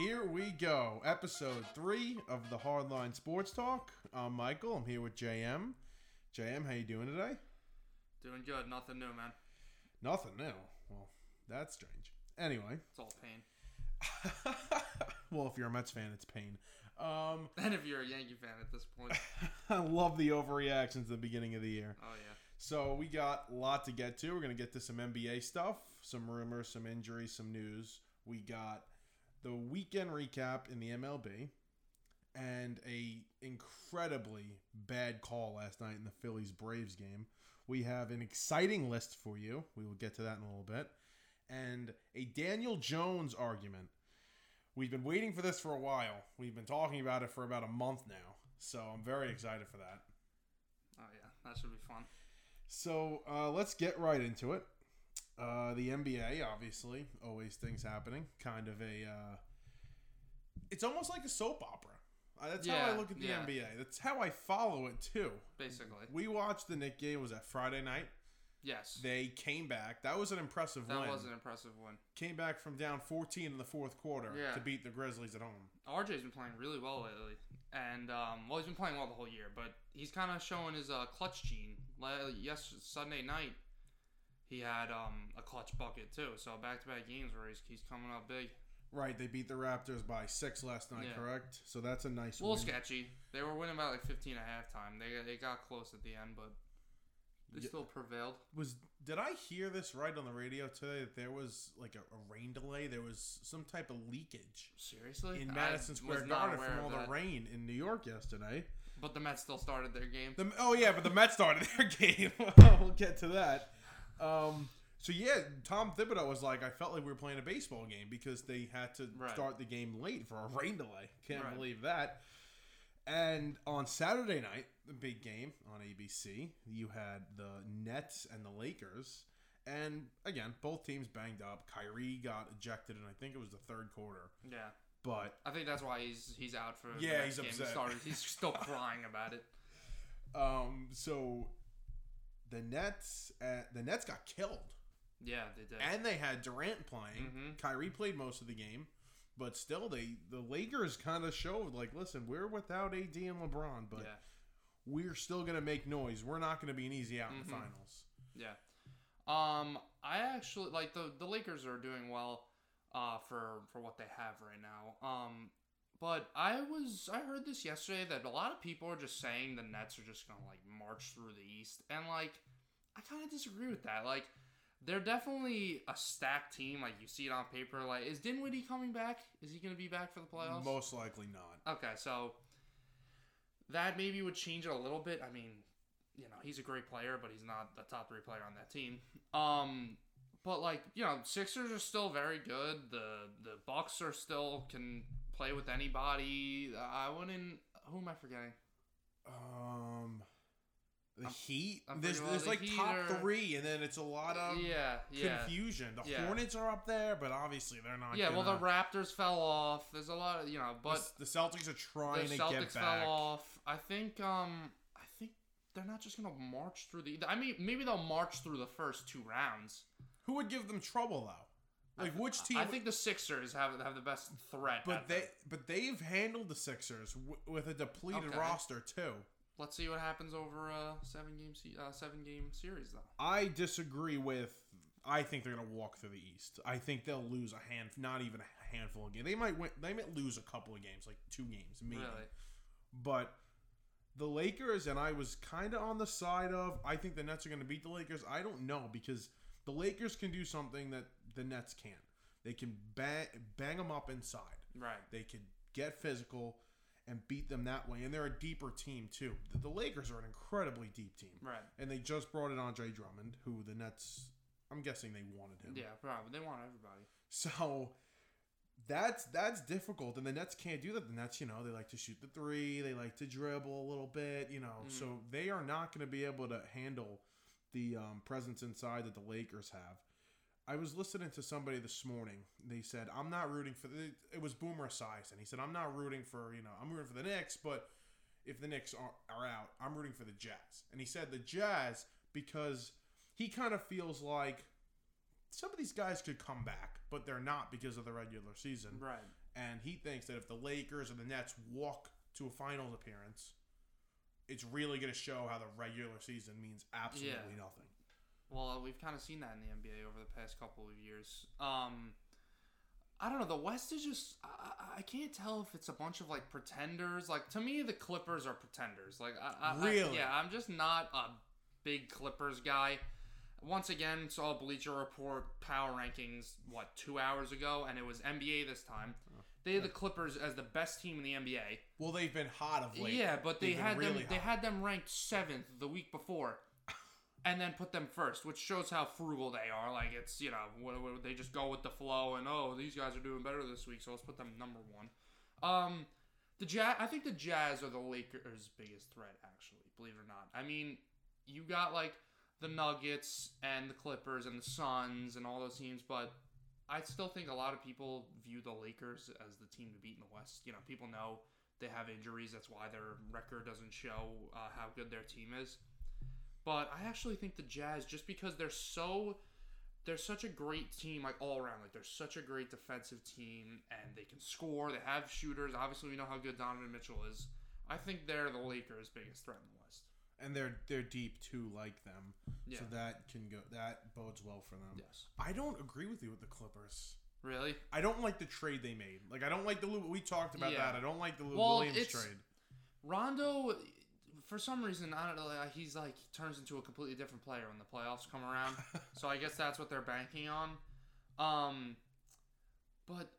Here we go. Episode three of the Hardline Sports Talk. I'm Michael. I'm here with JM. JM, how you doing today? Doing good. Nothing new, man. Nothing new. Well, that's strange. Anyway, It's all pain. well, if you're a Mets fan, it's pain. Um, And if you're a Yankee fan at this point, I love the overreactions at the beginning of the year. oh yeah. So we got a lot to get to. We're gonna get to some NBA stuff, some rumors, some injuries, some news. We got the weekend recap in the MLB, and a incredibly bad call last night in the Phillies Braves game. We have an exciting list for you. We will get to that in a little bit, and a Daniel Jones argument. We've been waiting for this for a while. We've been talking about it for about a month now, so I'm very excited for that. Oh yeah. That should be fun. So uh, let's get right into it. Uh, the NBA, obviously, always things happening. Kind of a. Uh, it's almost like a soap opera. Uh, that's how I look at the yeah. NBA. That's how I follow it too. Basically. We watched the Knick game. Was that Friday night? Yes. They came back. That was an impressive that win. was an impressive one. Came back from down 14 in the fourth quarter Yeah. to beat the Grizzlies at home. RJ's been playing really well lately, and um, well, he's been playing well the whole year, but he's kind of showing his uh, clutch gene. Like, yes, Sunday night, he had um, a clutch bucket too. So back-to-back games where he's, he's coming up big. Right, they beat the Raptors by six last night, Yeah. correct? So that's a nice A little win. sketchy. They were winning by like 15 at halftime. They they got close at the end, but they Yeah. still prevailed. was did I hear this right on the radio today that there was like a, a rain delay? There was some type of leakage Seriously, in Madison was Square Garden from all the rain in New York yesterday. But the Mets still started their game. The, oh yeah, but the Mets started their game. we'll get to that. Um, so yeah, Tom Thibodeau was like, I felt like we were playing a baseball game because they had to Right. start the game late for a rain delay. Can't Right. believe that. And on Saturday night, the big game on ABC, you had the Nets and the Lakers. And again, both teams banged up. Kyrie got ejected, and I think it was the third quarter. Yeah, But I think that's why he's he's out for. the Yeah, next he's game. upset. He started, he's still crying about it. um, so the Nets, uh, the Nets got killed. Yeah, they did. and they had Durant playing. Mhm. Kyrie played most of the game, but still, they the Lakers kind of showed like, listen, we're without AD and LeBron, but yeah, we're still gonna make noise. We're not gonna be an easy out in the Mhm. finals. yeah. Um, I actually like the the Lakers are doing well, uh, for for what they have right now. Um, but I was I heard this yesterday that a lot of people are just saying the Nets are just gonna like march through the East, and like I kind of disagree with that. Like. They're definitely a stacked team, like you see it on paper. Like, is Dinwiddie coming back? Is he going to be back for the playoffs? Most likely not. Okay, so that maybe would change it a little bit. I mean, you know, he's a great player, but he's not the top three player on that team. Um, but like, you know, Sixers are still very good. The the Bucks are still can play with anybody. I wouldn't. Who am I forgetting? Um, the I'm- Heat. I'm there's there's like the top three, and then it's a lot of yeah, yeah, confusion. The Yeah. Hornets are up there, but obviously they're not. yeah. Well, the Raptors fell off. There's a lot of you know, but the, the Celtics are the trying to Celtics get back. fell off. I think um I think they're not just gonna march through the. I mean, maybe they'll march through the first two rounds. Who would give them trouble though? Like which team? I think the Sixers have have the best threat. But they them. but they've handled the Sixers w- with a depleted Okay. roster too. let's see what happens over a seven game se- uh, seven game series though. I disagree with. I think they're gonna walk through the East. I think they'll lose a hand, not even a handful of games. They might win. They might lose a couple of games, like two games, maybe. Really? But the Lakers and I was kind of on the side of. I think the Nets are gonna beat the Lakers. I don't know because the Lakers can do something that the Nets can't. They can bang bang them up inside. Right. They could get physical and beat them that way. And they're a deeper team too. The, the Lakers are an incredibly deep team, Right. and they just brought in Andre Drummond, who the Nets. I'm guessing they wanted him. Yeah. Probably. They want everybody. So that's that's difficult, and the Nets can't do that. The Nets, you know, they like to shoot the three, they like to dribble a little bit, you know. Mhm. So they are not going to be able to handle the um, presence inside that the Lakers have. I was listening to somebody this morning. They said, "I'm not rooting for the." It was Boomer Esiason. He said, "I'm not rooting for you know. I'm rooting for the Knicks, but if the Knicks are, are out, I'm rooting for the Jazz." And he said the Jazz because he kind of feels like some of these guys could come back, but they're not because of the regular season. Right. and he thinks that if the Lakers and the Nets walk to a finals appearance, it's really going to show how the regular season means absolutely Yeah. nothing. Well, we've kind of seen that in the NBA over the past couple of years. Um, I don't know. The West is just I, I- I can't tell if it's a bunch of like pretenders. Like to me, the Clippers are pretenders. Like I, I, I- Really? yeah, I'm just not a big Clippers guy. Once again, saw Bleacher Report power rankings what two hours ago, and it was NBA this time. They had the Clippers as the best team in the NBA. Well, they've been hot of late. Yeah, but they They've had them. really They had them ranked seventh the week before, and then put them first, which shows how frugal they are. Like it's you know what, what- they just go with the flow, and oh these guys are doing better this week, so let's put them number one. Um, the Jazz. I think the Jazz are the Lakers' biggest threat. Actually, believe it or not. I mean, you got like the Nuggets and the Clippers and the Suns and all those teams, but I still think a lot of people view the Lakers as the team to beat in the West. You know, people know they have injuries. That's why their record doesn't show uh, how good their team is. But I actually think the Jazz, just because they're so, they're such a great team, like all around. Like they're such a great defensive team, and they can score. They have shooters. Obviously, we know how good Donovan Mitchell is. I think they're the Lakers' biggest threat in the West. and they're they're deep too, like them. Yeah. So that can go. That bodes well for them. Yes. I don't agree with you with the Clippers. Really? I don't like the trade they made. Like I don't like the We talked about Yeah. that. I don't like the Lou Well, Williams trade. Rondo, for some reason, I don't know. He's like he turns into a completely different player when the playoffs come around. so I guess that's what they're banking on. Um, but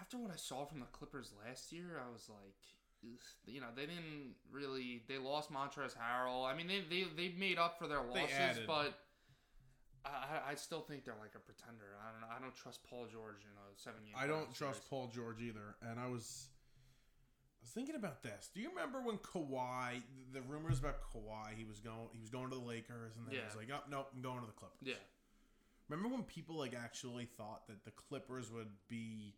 after what I saw from the Clippers last year, I was like, you know, they didn't really. They lost Montrezl Harrell. I mean, they they they made up for their losses, but. I, I- still think they're like a pretender. I don't know. I don't trust Paul George in a seven game. I don't trust Paul George either. And I was, I was thinking about this. Do you remember when Kawhi? The rumors about Kawhi, he was going, he was going to the Lakers, and then he was like, oh nope, I'm going to the Clippers. Yeah. Remember when people like actually thought that the Clippers would be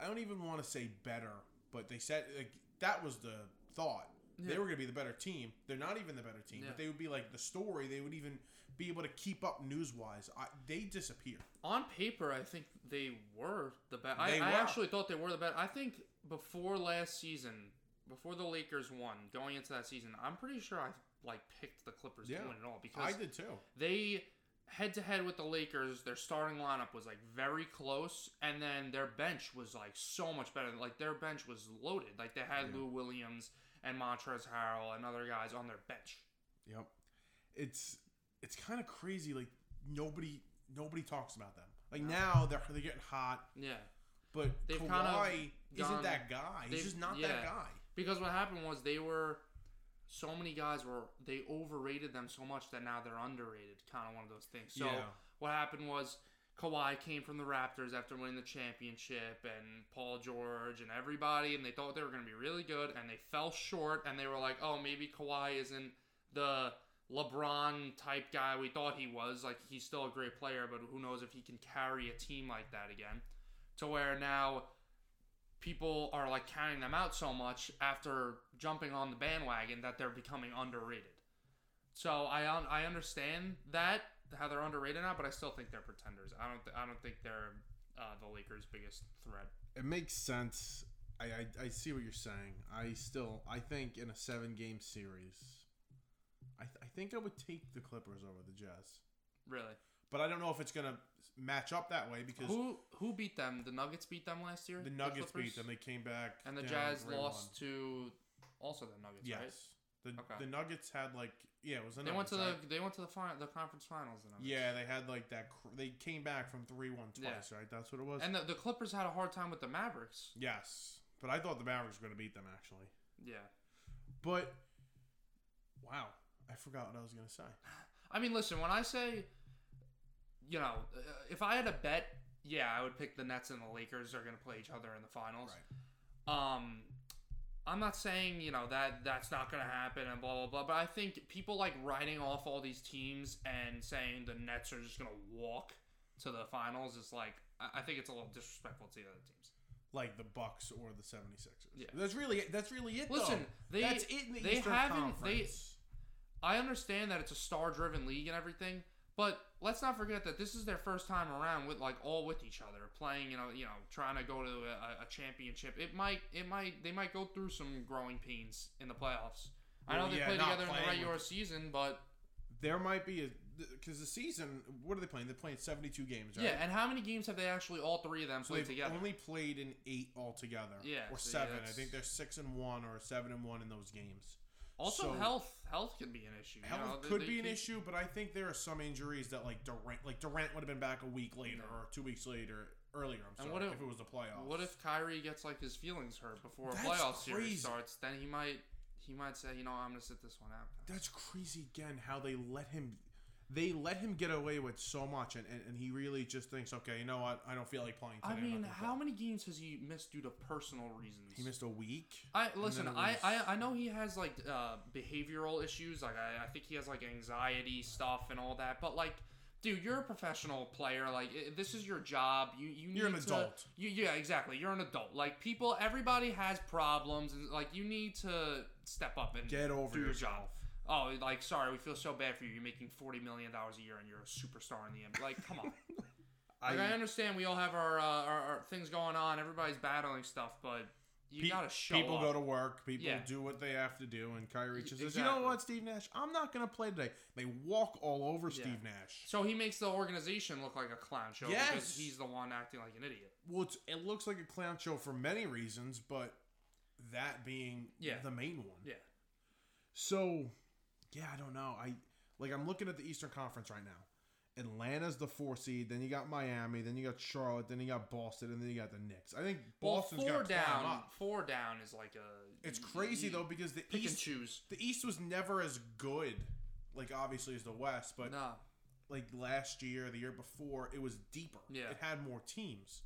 I don't even want to say better, but they said like that was the thought. They were going to be the better team. They're not even the better team, Yeah. but they would be like the story. They would even be able to keep up news-wise. They disappear. On paper, I think they were the best. I, I actually thought they were the best. I think before last season, before the Lakers won, going into that season, I'm pretty sure I like picked the Clippers Yeah. to win it all because I did too. they head to head with the Lakers, their starting lineup was like very close, and then their bench was like so much better. Like their bench was loaded. Like they had Yeah. Lou Williams and Montrezl Harrell and other guys on their bench. Yep. It's it's kind of crazy. Like nobody nobody talks about them. Like No. now they're they're getting hot, Yeah. but They've Kawhi kind of isn't that guy. He's just not yeah. that guy. Because what happened was they were so many guys were they overrated them so much that now they're underrated. Kind of one of those things. So Yeah. what happened was Kawhi came from the Raptors after winning the championship, and Paul George and everybody, and they thought they were going to be really good, and they fell short, and they were like, oh, maybe Kawhi isn't the LeBron type guy we thought he was. Like he's still a great player, but who knows if he can carry a team like that again? To where now people are like counting them out so much after jumping on the bandwagon that they're becoming underrated. So I un- I understand that how they're underrated now, but I still think they're pretenders. I don't th- I don't think they're uh, the Lakers' biggest threat. It makes sense. I, I I see what you're saying. I still I think in a seven game series, I th- I think I would take the Clippers over the Jazz, Really, but I don't know if it's gonna match up that way because who who beat them? The Nuggets beat them last year. the Nuggets Clippers? beat them. They came back and the Jazz 3-1. lost to also the Nuggets. Yes, right? the Okay. the Nuggets had like yeah it was the They went Nuggets, to the they went to the final the conference finals. The Nuggets. yeah they had like that cr- they came back from three one Yeah. twice right that's what it was And the, the Clippers had a hard time with the Mavericks. yes but I thought the Mavericks were gonna beat them actually Yeah. but wow I forgot what I was gonna say I mean, listen, when I say, you know, uh, if I had a bet, yeah, I would pick the Nets and the Lakers are going to play each other in the finals. Um, I'm not saying you know that that's not going to happen and blah blah blah, but I think people like writing off all these teams and saying the Nets are just going to walk to the finals is like I think it's a little disrespectful to the other teams. like the Bucks or the 76ers. Yeah. That's really that's really it Listen, though. they- that's it the they Eastern haven't- they- I understand that it's a star driven league and everything, But let's not forget that this is their first time around with like all with each other, playing. You know, you know, trying to go to a, a championship. It might, it might, they might go through some growing pains in the playoffs. I know they yeah, play together in the regular season, but There might be a because the season. What are they playing? They're playing seventy-two games, right? yeah. And how many games have they actually all three of them So played they've together? only played in eight altogether. Yeah, or so yeah, seven. I think they're six and one or seven and one in those games. Also, so- health, health can be an issue. Health know, could they be an keep- issue, but I think there are some injuries that like Durant, like Durant would have been back a week later Yeah. or two weeks later, earlier. I'm And sorry, what if- if it was the playoffs. What if Kyrie gets like his feelings hurt before a That's playoff series starts? Then he might he might say, you know, I'm gonna sit this one out. That's crazy again. How they let him, they let him get away with so much, and, and, and he really just thinks, okay, you know what? I don't feel like playing today. I mean, how play." many games has he missed due to personal reasons? He missed a week. I listen. it I, I I know he has like uh, behavioral issues. Like I, I think he has like anxiety stuff and all that. But like, dude, you're a professional player. Like this is your job. You you need You're an to- adult. You yeah, exactly. You're an adult. Like people, everybody has problems, and like you need to step up and Get over do your yourself. job. Oh, like sorry, we feel so bad for you. You're making forty million dollars a year, and you're a superstar in the NBA. Like, come on. Like I understand we all have our, uh, our our things going on. Everybody's battling stuff, but you Pe- gotta show people up. go to work. People Yeah. do what they have to do, and Kyrie just says, "You know what, Steve Nash? I'm not going to play today." They walk all over Yeah. Steve Nash. So he makes the organization look like a clown show Yes. because he's the one acting like an idiot. Well, it's, it looks like a clown show for many reasons, but that being Yeah. the main one. Yeah. So, yeah, I don't know. I like I'm looking at the Eastern Conference right now. Atlanta's the four seed. Then you got Miami. Then you got Charlotte. Then you got Boston. And then you got the Knicks. I think Well, four got down. up. Four down is like a. It's crazy though because the East choose. the East was never as good, like obviously as the West, but no. like last year, the year before, it was deeper. Yeah. it had more teams.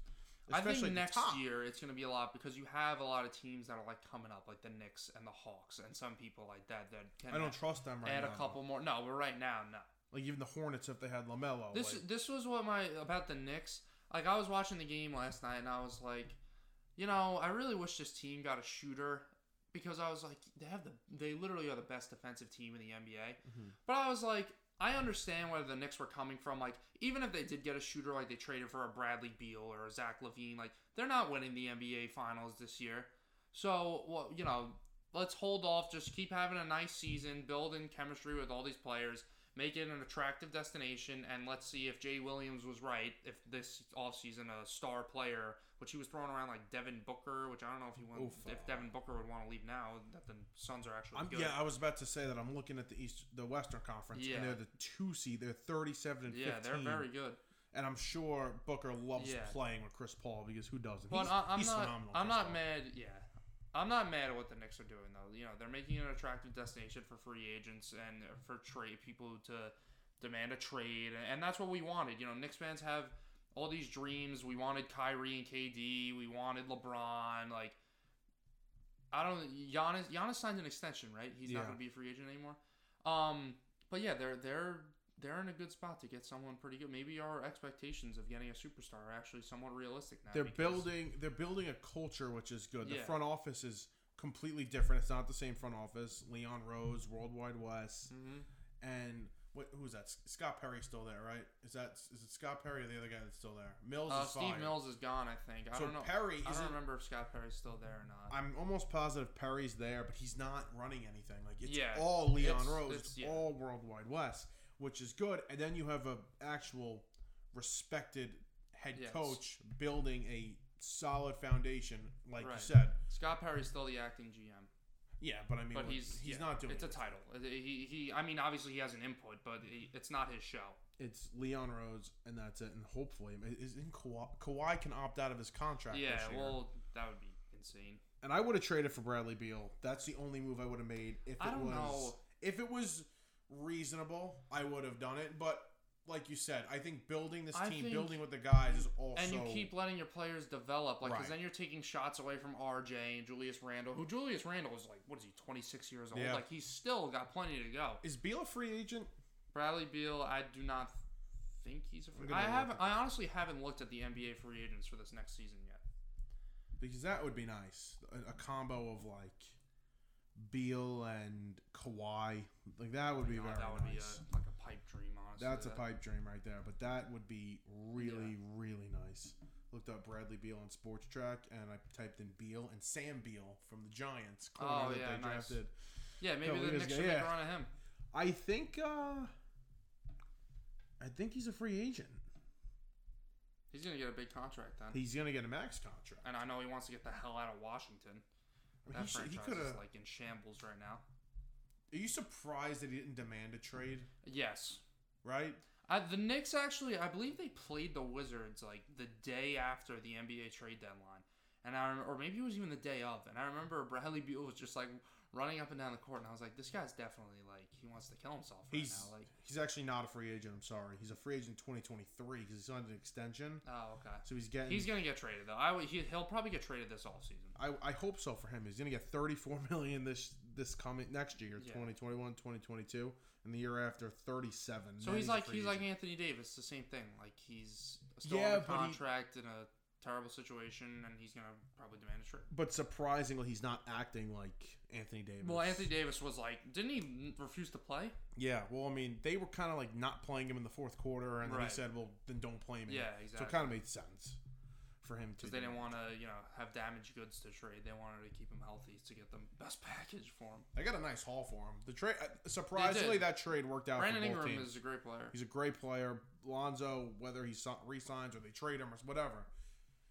I think next top. year it's gonna be a lot because you have a lot of teams that are like coming up, like the Knicks and the Hawks, and some people like that that can I don't trust them right now. add now. a couple more. No, but right now, no. like even the Hornets if they had Lamelo. This like, this was what my about the Knicks. Like I was watching the game last night and I was like, you know, I really wish this team got a shooter because I was like, they have the they literally are the best defensive team in the NBA. Mhm. But I was like, I understand where the Knicks were coming from. Like even if they did get a shooter, like they traded for a Bradley Beal or a Zach LaVine, like they're not winning the NBA Finals this year. So well, you know, let's hold off. Just keep having a nice season, building chemistry with all these players make it an attractive destination, and let's see if Jay Williams was right. If this offseason a star player, which he was throwing around like Devin Booker, which I don't know if he went, Oof. if Devin Booker would want to leave now. That the Suns are actually I'm, good. yeah, I was about to say that I'm looking at the East, the Western Conference, Yeah. and they're the two seed. They're 37 and 15. yeah, they're very good. And I'm sure Booker loves Yeah. playing with Chris Paul because who doesn't? But he's, I'm he's not. phenomenal. I'm Chris not Paul. mad. Yeah, I'm not mad at what the Knicks are doing though. You know, they're making an attractive destination for free agents and for trade people to demand a trade, and that's what we wanted. You know, Knicks fans have all these dreams. We wanted Kyrie and KD. We wanted LeBron. Like, I don't. Giannis. Giannis signed an extension, right? He's not going to be a free agent anymore. Um, but yeah, they're they're they're in a good spot to get someone pretty good. Maybe our expectations of getting a superstar are actually somewhat realistic now. They're building. They're building a culture which is good. The Yeah. front office is completely different. It's not the same front office. Leon Rose, World Wide Wes, Mhm. and what? Who's that? Scott Perry's still there, right? Is that is it Scott Perry or the other guy that's still there? Mills Uh, is Steve fired. Mills is gone, I think. I so don't know. Perry I don't remember if Scott Perry's still there or not. I'm almost positive Perry's there, but he's not running anything. Like it's Yeah, all Leon it's- Rose, it's- yeah. all World Wide Wes, which is good. And then you have a actual respected head Yes. coach building a solid foundation, like you said. Scott Perry's still the acting GM, Yeah, but I mean, but what- he's he's yeah, not doing. It. It's a it. title. Uh, he, he I mean, obviously he has an input, but he, it's not his show. It's Leon Rose, and that's it. And hopefully, is in Kawhi, Kawhi can opt out of his contract. Yeah, this year. well, that would be insane. and I would have traded for Bradley Beal. That's the only move I would have made if it I don't was know. if it was reasonable. I would have done it, but like you said, I think building this I team, think- building with the guys, is also And you keep letting your players develop, like, because Right. then you're taking shots away from RJ and Julius Randle, who Julius Randle is like, what is he, 26 years old? Yeah. Like, he's still got plenty to go. Is Beal a free agent? Bradley Beal, I do not think he's a free. Gonna I look haven't. I honestly haven't looked at the NBA free agents for this next season yet. Because that would be nice. A, a combo of like Beal and Kawhi, like that would be You know, very that would nice. be a, like a pipe dream. Wants. That's a that. pipe dream right there. But that would be really, really nice. Looked up Bradley Beal on Spotrac, and I typed in Beal and Sam Beal from the Giants. Oh, yeah, they nice. drafted. Yeah, maybe the Knicks should make yeah. a run at him. I think. uh I think he's a free agent. He's gonna get a big contract then. He's gonna get a max contract. and I know he wants to get the hell out of Washington. That He, should, franchise he could is have. like in shambles right now. Are you surprised that he didn't demand a trade? Yes. Right? Uh, the Knicks actually, I believe they played the Wizards like the day after the NBA trade deadline, and I or maybe it was even the day of. And I remember Bradley Beal was just like running up and down the court, and I was like, this guy's definitely like he wants to kill himself right He's now. Like, he's actually not a free agent. I'm sorry. He's a free agent in 2023 because he signed an extension. oh okay. So he's getting. He's gonna get traded though. I he, he'll probably get traded this offseason. I, I hope so for him. He's gonna get 34 million this this coming next year, Yeah. 2021, 2022, and the year after 37. So he's like he's like. Anthony Davis, the same thing. Like he's still Yeah, on but the he- contract in a terrible situation, and he's gonna probably demand a trade. But surprisingly, he's not acting like Anthony Davis. Well, Anthony Davis was like, didn't he refuse to play? Yeah, well, I mean, they were kind of like not playing him in the fourth quarter, and then he said, "Well, then don't play me." Yeah, So it kind of made sense for him to. Because they didn't want to, you know, have damaged goods to trade. They wanted to keep him healthy to get the best package for him. They got a nice haul for him. The trade, uh, surprisingly, that trade worked out Brandon for both Ingram teams. is a great player. He's a great player. Lonzo, whether he si- resigns or they trade him or whatever,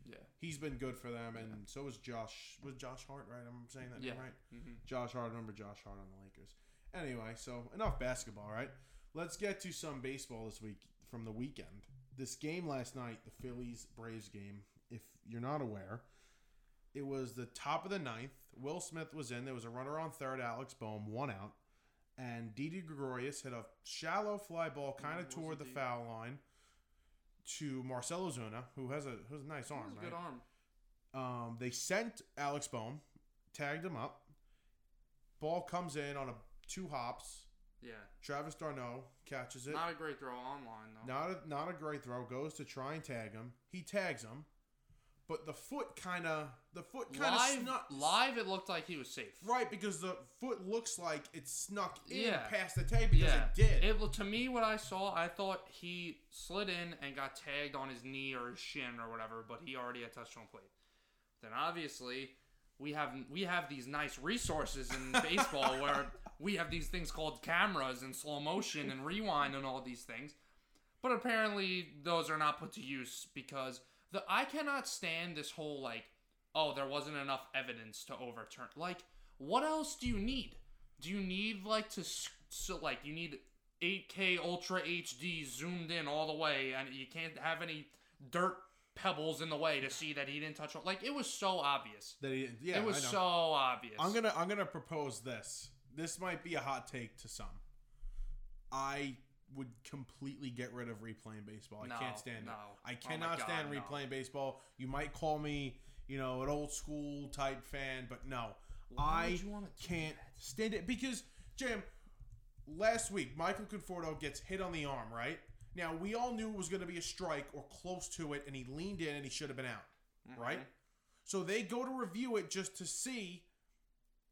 Yeah. he's been good for them, and so is Josh. Was Josh Hart right? I'm saying that Yeah. name right. hmm Josh Hart, I remember Josh Hart on the Lakers. Anyway, so enough basketball, right? Let's get to some baseball this week from the weekend. This game last night, the Phillies Braves game, if you're not aware, it was the top of the ninth. Will Smith was in. There was a runner on third, Alex Bohm, one out. And Didi Gregorius hit a shallow fly ball kind of toward the deep? foul line to Marcell Ozuna, who has a, who has a nice He arm, has a right? good arm. Um, they sent Alex Bohm, tagged him up. Ball comes in on a two hops. Yeah. Travis d'Arnaud catches it. Not a great throw online though. Not a not a great throw. Goes to try and tag him. He tags him, but the foot kind of the foot kind of live, snuck live, it looked like he was safe. right because the foot looks like it snuck in Yeah. past the tag because yeah, it did. It to me, what I saw, I thought he slid in and got tagged on his knee or his shin or whatever, but he already had touched home plate. Then obviously, we have we have these nice resources in baseball where we have these things called cameras and slow motion and rewind and all these things. But apparently, those are not put to use because the I cannot stand this whole like, oh, there wasn't enough evidence to overturn. Like, what else do you need? Do you need like to so like you need 8K Ultra HD zoomed in all the way, and you can't have any dirt pebbles in the way to see that he didn't touch. Like it was so obvious. that he didn't. Yeah, it was so obvious. I'm gonna I'm gonna propose this. This might be a hot take to some. I would completely get rid of replaying baseball. I No, can't stand no. it. I Oh cannot God, stand no. replaying baseball. You might call me, you know, an old school type fan, but no, Why I would you wanna can't that? stand it because Jim. Last week, Michael Conforto gets hit on the arm. Right now, we all knew it was going to be a strike or close to it, and he leaned in and he should have been out. Right. Mhm. So they go to review it just to see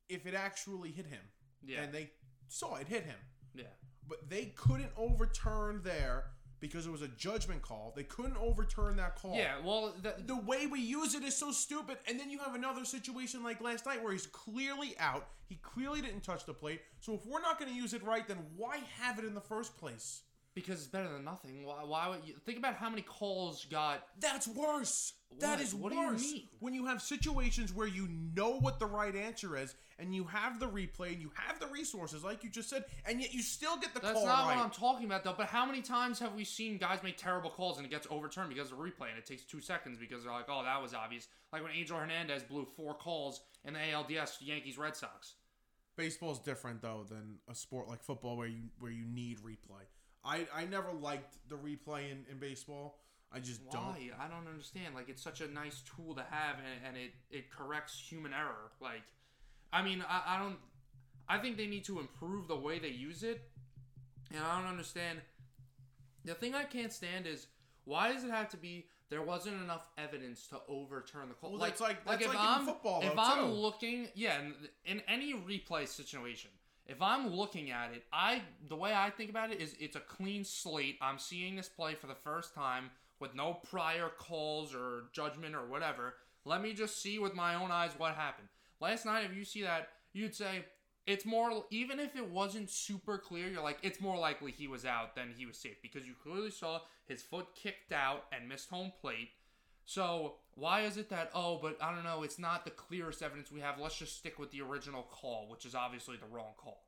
if it actually hit him. Yeah. And they saw it hit him. Yeah. But they couldn't overturn there because it was a judgment call. They couldn't overturn that call. Yeah. Well, the, The way we use it is so stupid. And then you have another situation like last night where he's clearly out. He clearly didn't touch the plate. So if we're not going to use it right, then why have it in the first place? Because it's better than nothing. Why, why would you think about how many calls got? That's worse. That What? is What do you worse. mean? When you have situations where you know what the right answer is, and you have the replay, and you have the resources, like you just said, and yet you still get the That's call That's not right. what I'm talking about, though. But how many times have we seen guys make terrible calls and it gets overturned because of replay, and it takes two seconds because they're like, "Oh, that was obvious." Like when Angel Hernandez blew four calls in the ALDS Yankees Red Sox. Baseball's different though than a sport like football where you where you need replay. I, I never liked the replay in, in baseball. I just don't. Why? I don't understand. Like it's such a nice tool to have, and, and it it corrects human error. Like, I mean, I, I don't. I think they need to improve the way they use it, and I don't understand. The thing I can't stand is why does it have to be there wasn't enough evidence to overturn the call? Well, that's like- that's like in I'm football, if though, I'm too. looking, yeah, in, in any replay situation, If I'm looking at it, I the way I think about it is it's a clean slate. I'm seeing this play for the first time with no prior calls or judgment or whatever. Let me just see with my own eyes what happened. Last night, if you see that, you'd say it's more even if it wasn't super clear, you're like it's more likely he was out than he was safe because you clearly saw his foot kicked out and missed home plate. So why is it that oh, but I don't know, it's not the clearest evidence we have. Let's just stick with the original call, which is obviously the wrong call.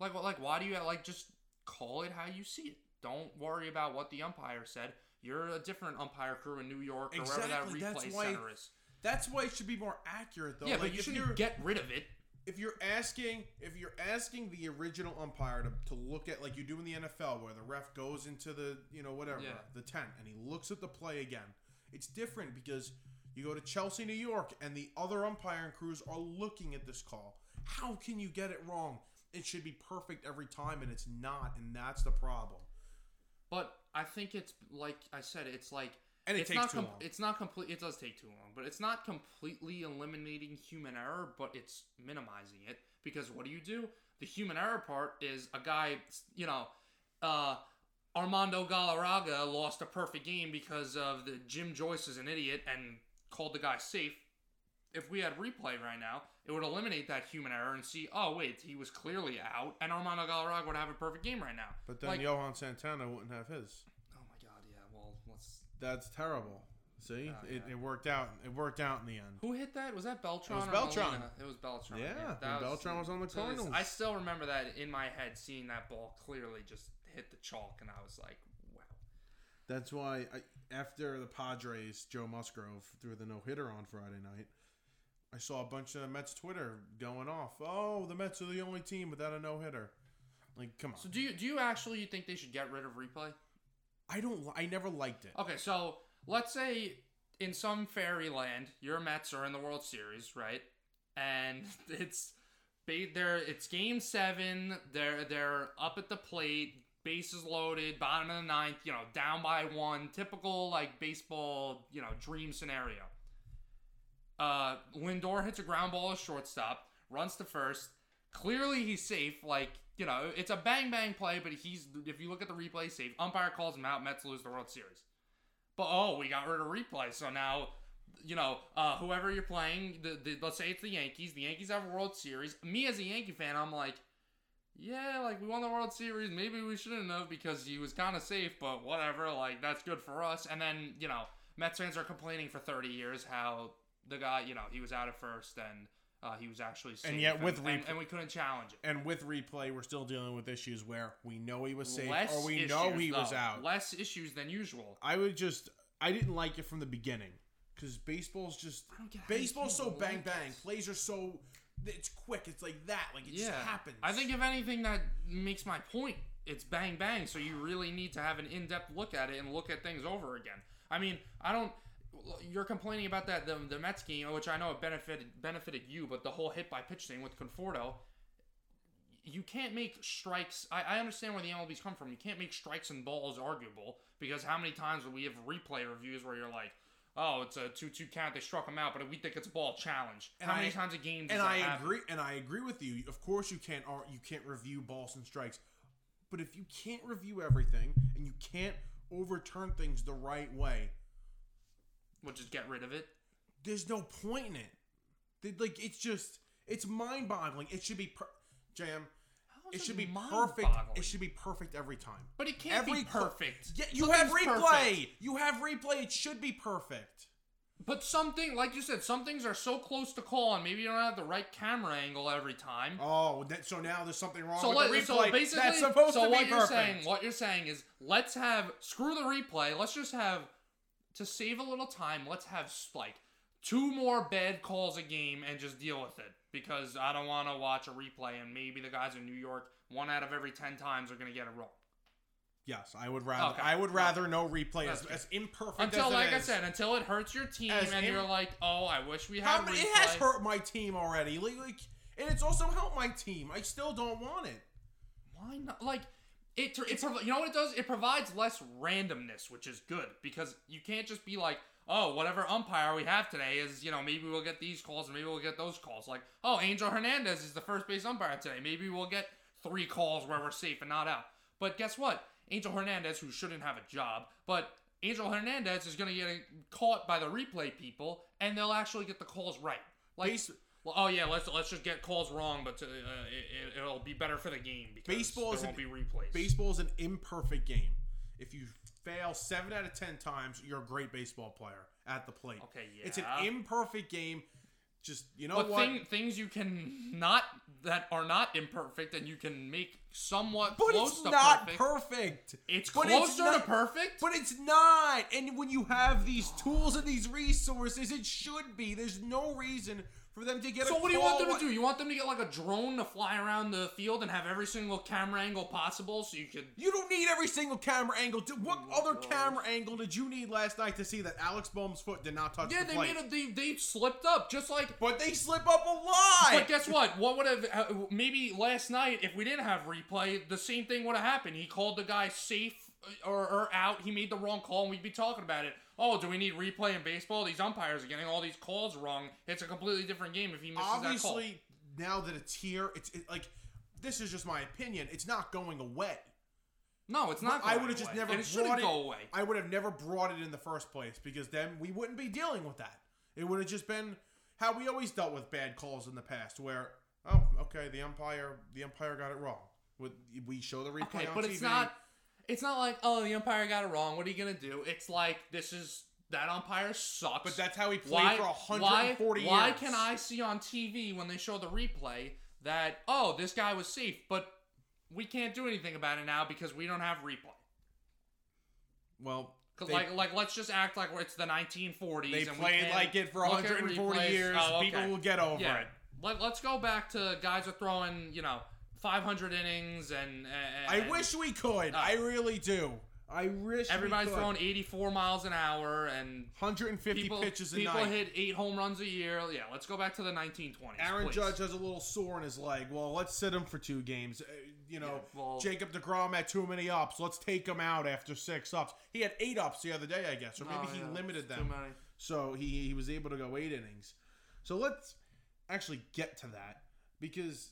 Like what? Like why do you like just call it how you see it? Don't worry about what the umpire said. You're a different umpire crew in New York or Exactly, wherever that that's replay why- center is. That's why it should be more accurate though. Yeah, like but you shouldn't get rid of it. if you're asking if you're asking the original umpire to, to look at like you do in the NFL where the ref goes into the you know whatever Yeah. the tent and he looks at the play again. It's different because you go to Chelsea, New York, and the other umpiring crews are looking at this call. How can you get it wrong? It should be perfect every time, and it's not, and that's the problem. But I think it's like I said, it's like And it it's takes not too long. It's not complete. It does take too long, but it's not completely eliminating human error, but it's minimizing it because what do you do? The human error part is a guy, you know, uh, Armando Galarraga lost a perfect game because of the Jim Joyce is an idiot and called the guy safe. If we had replay right now, it would eliminate that human error and see, oh wait, he was clearly out, and Armando Galarraga would have a perfect game right now. But then Like- Johan Santana wouldn't have his. Oh my god, yeah. Well, let's That's terrible. See, Oh, it, yeah. it worked out. It worked out in the end. Who hit that? Was that Beltran? It was or Beltran. It was Beltran. Yeah, that when Beltran was on the Cardinals. I still remember that in my head, seeing that ball clearly just hit the chalk, and I was like, wow. That's why I, after the Padres, Joe Musgrove threw the no hitter on Friday night. I saw a bunch of Mets Twitter going off. Oh, the Mets are the only team without a no hitter. Like, come on. So do you do you actually think they should get rid of replay? I don't. I never liked it. Okay, so let's say in some fairyland, your Mets are in the World Series, right? And it's they're it's game seven. They're they're up at the plate, bases loaded, bottom of the ninth. You know, down by one. Typical like baseball, you know, dream scenario. Uh, Lindor hits a ground ball at shortstop, runs to first. Clearly, he's safe. Like you know, it's a bang bang play, but he's if you look at the replay, safe. Umpire calls him out. Mets lose the World Series. But oh, we got rid of replay, so now you know uh, whoever you're playing. The, the let's say it's the Yankees. The Yankees have a World Series. Me as a Yankee fan, I'm like, yeah, like we won the World Series. Maybe we shouldn't have because he was kind of safe, but whatever. Like that's good for us. And then you know, Mets fans are complaining for 30 years how the guy, you know, he was out at first and uh, he was actually safe. And yet with and, replay- and we couldn't challenge it. And with replay, we're still dealing with issues where we know he was safe Less or we know issues, he was out. Less issues than usual. I would just. I didn't like it from the beginning because baseball's just. I don't get Baseball's so bang like bang. Plays are so. It's quick. It's like that. Like it just happens. I think if anything that makes my point, it's bang bang. So you really need to have an in depth look at it and look at things over again. I mean, I don't. You're complaining about that the, the Mets game, which I know it benefited benefited you, but the whole hit by pitch thing with Conforto. You can't make strikes. I, I understand where the MLB's come from. You can't make strikes and balls arguable because how many times will we have replay reviews where you're like, oh, it's a two-two count. They struck him out, but we think it's a ball challenge. And how many I- times a game? Does and that I happen? agree. And I agree with you. Of course, you can't. You can't review balls and strikes. But if you can't review everything and you can't overturn things the right way, We'll just get rid of it. there's no point in it. Like it's just it's mind-boggling. It should be per- jam. How is It should be perfect. It should be perfect every time. But it can't Every be cl- perfect. Yeah, you have replay. perfect. You have replay. It should be perfect. But something, like you said, some things are so close to call, and maybe you don't have the right camera angle every time. Oh, that, so now there's something wrong so, with let, the replay. so basically, That's supposed so to what be you're perfect. saying, what you're saying is, let's have screw the replay. Let's just have to save a little time. Let's have like two more bad calls a game and just deal with it because I don't want to watch a replay and maybe the guys in New York, one out of every ten times, are gonna get it wrong. Yes, I would rather. Okay. I would rather no replay as, as imperfect Until, as it like I said, until it hurts your team and im- you're like, oh, I wish we had. replay. it has hurt my team already. Like, like, and it's also helped my team. I still don't want it. Why not? Like, It, it prov- you know what it does? It provides less randomness, which is good because you can't just be like, oh, whatever umpire we have today is, you know, maybe we'll get these calls and maybe we'll get those calls. Like, oh, Angel Hernandez is the first base umpire today. Maybe we'll get three calls where we're safe and not out. But guess what? Angel Hernandez, who shouldn't have a job, but Angel Hernandez is going to get caught by the replay people, and they'll actually get the calls right. Like, Base- well, oh yeah, let's let's just get calls wrong, but uh, it, it'll be better for the game because Baseball is won't be replays. Baseball is an imperfect game. If you fail seven out of ten times, you're a great baseball player at the plate. Okay, yeah. It's an imperfect game. Just you know but what? thing, things you can not that are not imperfect and you can make somewhat but it's to not perfect. perfect. it's but closer it's to not- perfect. But it's not. And when you have these tools and these resources, it should be. There's no reason for them to get. So a what do you want them to do? You want them to get like a drone to fly around the field and have every single camera angle possible, so you could. You don't need every single camera angle. Did- What Oh other gosh. camera angle did you need last night to see that Alex Bohm's foot did not touch Yeah, the they plate? made a they they slipped up just like. but they slip up a lot. But guess what? What would have uh, maybe last night if we didn't have replay, the same thing would have happened. He called the guy safe uh, or, or out. He made the wrong call, and we'd be talking about it. Oh, do we need replay in baseball? These umpires are getting all these calls wrong. It's a completely different game if he misses that call. Obviously, now that it's here, it's it, like this is just my opinion. It's not going away. No, it's not. I would have just never And it shouldn't brought it. go away. I would have never brought it in the first place because then we wouldn't be dealing with that. It would have just been how we always dealt with bad calls in the past, where oh, okay, the umpire the umpire got it wrong. With we show the replay Okay, on but TV. it's not. It's not like oh the umpire got it wrong. What are you gonna do? It's like this is that umpire sucks. But that's how he played why, for why, 140 years. why can I see on TV when they show the replay that oh this guy was safe, but we can't do anything about it now because we don't have replay. Well, they, like like let's just act like it's the 1940s. they and played like it for look 140 years. Oh, okay. People will get over yeah. it. Let, let's go back to guys are throwing you know 500 innings and, and I wish we could. Uh, I really do. I wish everybody's throwing 84 miles an hour and 150 people pitches a night. people night. hit eight home runs a year. Yeah, let's go back to the 1920s. Aaron please. Judge has a little sore in his leg. Well, let's sit him for two games. Uh, you know, Yeah, well- Jacob DeGrom had too many ups. Let's take him out after six ups. He had eight ups the other day, I guess, or maybe Oh, he yeah, limited them. many. So he, he was able to go eight innings. So let's actually get to that because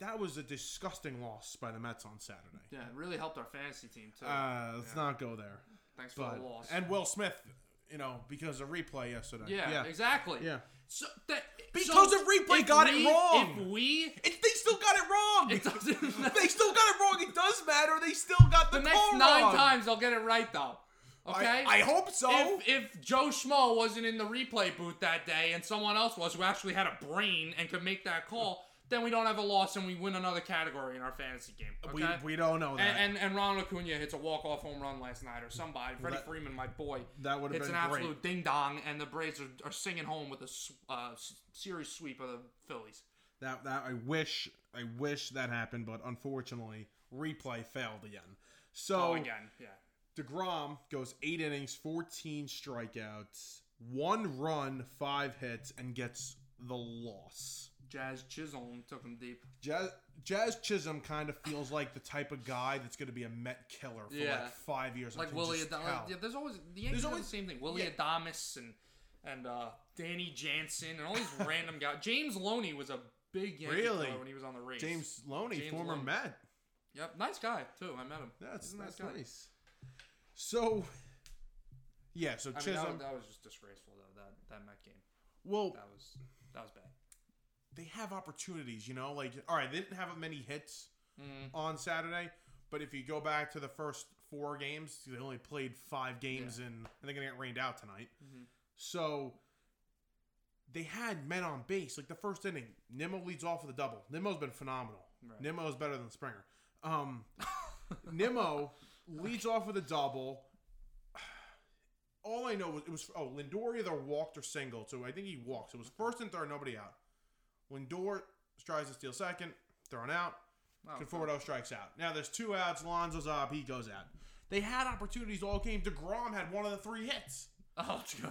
that was a disgusting loss by the Mets on Saturday. Yeah, it really helped our fantasy team too. Uh, let's Yeah. not go there. Thanks for the loss. and Will Smith, you know, because of replay yesterday. yeah, yeah. exactly. Yeah. So that Because so of replay if got it wrong. If we, It, they still got it wrong. it doesn't. they still got it wrong. It does matter. They still got the, the next nine wrong. times they'll get it right though. Okay. I, I hope so. if, if Joe Schmo wasn't in the replay booth that day and someone else was who actually had a brain and could make that call, then we don't have a loss and we win another category in our fantasy game. we, Okay. we don't know that. and, and and Ronald Acuna hits a walk off home run last night or somebody. Freddie that- Freeman, my boy. that would have It's been an great. absolute ding dong, and the Braves are, are singing home with a uh, series sweep of the Phillies. That that I wish I wish that happened, but unfortunately, replay failed again. So Oh, again, yeah. Degrom goes eight innings, fourteen strikeouts, one run, five hits, and gets the loss. Jazz Chisholm took him deep. Jazz, Jazz Chisholm kind of feels like the type of guy that's going to be a Met killer for Yeah. like five years. Like Willie just Yeah, there's always the Yankees There's always- the same thing. Willie yeah. Adames and and uh, Danny Jansen and all these random guys. James Loney was a big Yankee Really? when he was on the Rays. James Loney, James former Loney. Met. Yep, nice guy too. I met him. That's a that's nice nice. So, yeah. So I mean, that, was- that was just disgraceful though. That that Met game. well, That was that was bad. They have opportunities. You know, like all right, they didn't have many hits Mm. on Saturday, but if you go back to the first four games, they only played five games, and and they're gonna get rained out tonight. Mhm. So. They had men on base. Like the first inning, Nimmo leads off with a double. Nimmo's been phenomenal. Right. Nimmo is better than Springer. Um, Nimmo leads off with a double. All I know was it was oh Lindor either walked or singled, so I think he walked. So it was first and third, nobody out. Lindor tries to steal second, thrown out. Oh, okay. Conforto strikes out. Now there's two outs. Lonzo's up. He goes out. They had opportunities all game. Degrom had one of the three hits. Oh, it's good.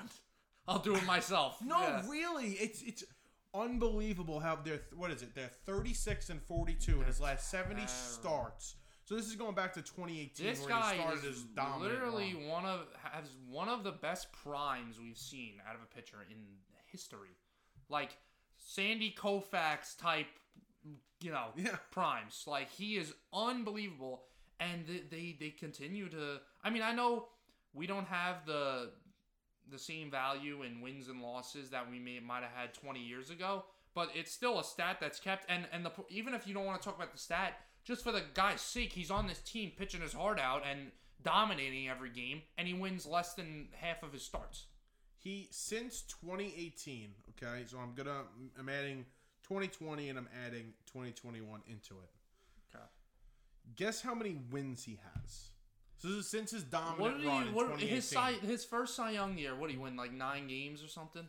I'll do it myself. No, Yeah. really, it's it's unbelievable how they're what is it? They're 36 and 42 in his last 70 terrible. starts. So this is going back to 2018 This guy is literally run. one of has one of the best primes we've seen out of a pitcher in history. Like Sandy Koufax type, you know, Yeah. primes. Like he is unbelievable, and they, they they continue to. I mean, I know we don't have the the same value in wins and losses that we may might have had 20 years ago, but it's still a stat that's kept. And and the even if you don't want to talk about the stat, just for the guy's sake, he's on this team pitching his heart out and dominating every game, and he wins less than half of his starts. He since 2018. Okay, so I'm gonna I'm adding 2020 and I'm adding 2021 into it. Okay. Guess how many wins he has? So this is since his What dominant did run he? in What 2018. his Cy, his first Cy Young year? What did he win? Like nine games or something?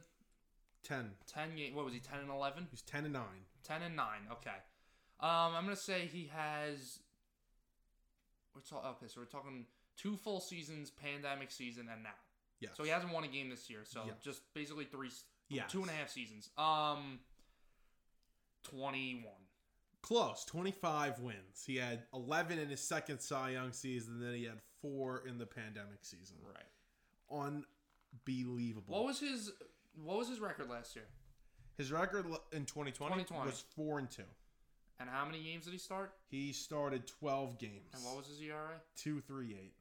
10. Ten game. What was he? Ten and eleven? He's 10 and 9. 10 and 9. Okay. Um, I'm going to say he has. We're talking. Okay, so we're talking two full seasons, pandemic season, and now. Yes. So he hasn't won a game this year. So Yes. just basically three, Yes. two and a half seasons. Um, 21. Close. 25 wins. He had 11 in his second Cy Young season, then he had four in the pandemic season. Right. Unbelievable. What was his What was his record last year? his record in 2020, 2020. was 4 and 2. And how many games did he start? He started 12 games. And what was his ERA? 238.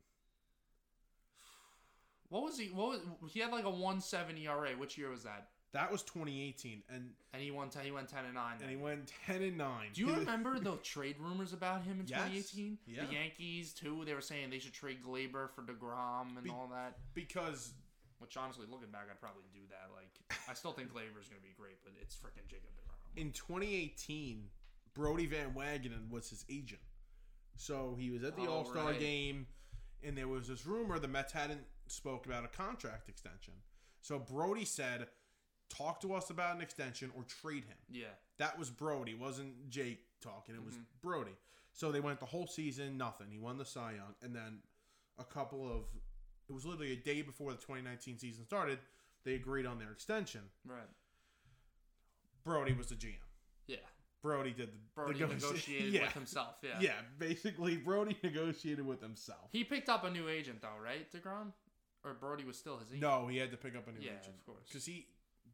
What was he? What was he had like a 1.7 ERA. Which year was that? That was 2018 and And he won. 10, he went 10 and 9. and he went 10 and 9. Do you remember the trade rumors about him in Yes. 2018? Yeah. The Yankees too. They were saying they should trade Gleyber for Degrom and Be- all that. because Which honestly, looking back, I'd probably do that. Like, I still think Gleyber's gonna be great, but it's freaking Jacob Degrom. in 2018 Brodie Van Wagenen was his agent. So he was at the Oh, All-Star right. game and there was this rumor the Mets hadn't spoke about a contract extension. So Brodie said, "Talk to us about an extension or trade him." Yeah, That was Brodie, it wasn't Jake talking. It was Mhm. Brodie. So they went the whole season, nothing. He won the Cy Young, and then a couple of it was literally a day before the 2019 season started. They agreed on their extension. right. Brodie was the GM. Yeah, Brodie did the Brodie negotia- negotiated yeah. with himself. Yeah. Yeah, basically Brodie negotiated with himself. He picked up a new agent though, right, Degrom? Or Brodie was still his agent. No, he had to pick up a new Yeah, agent of course. because he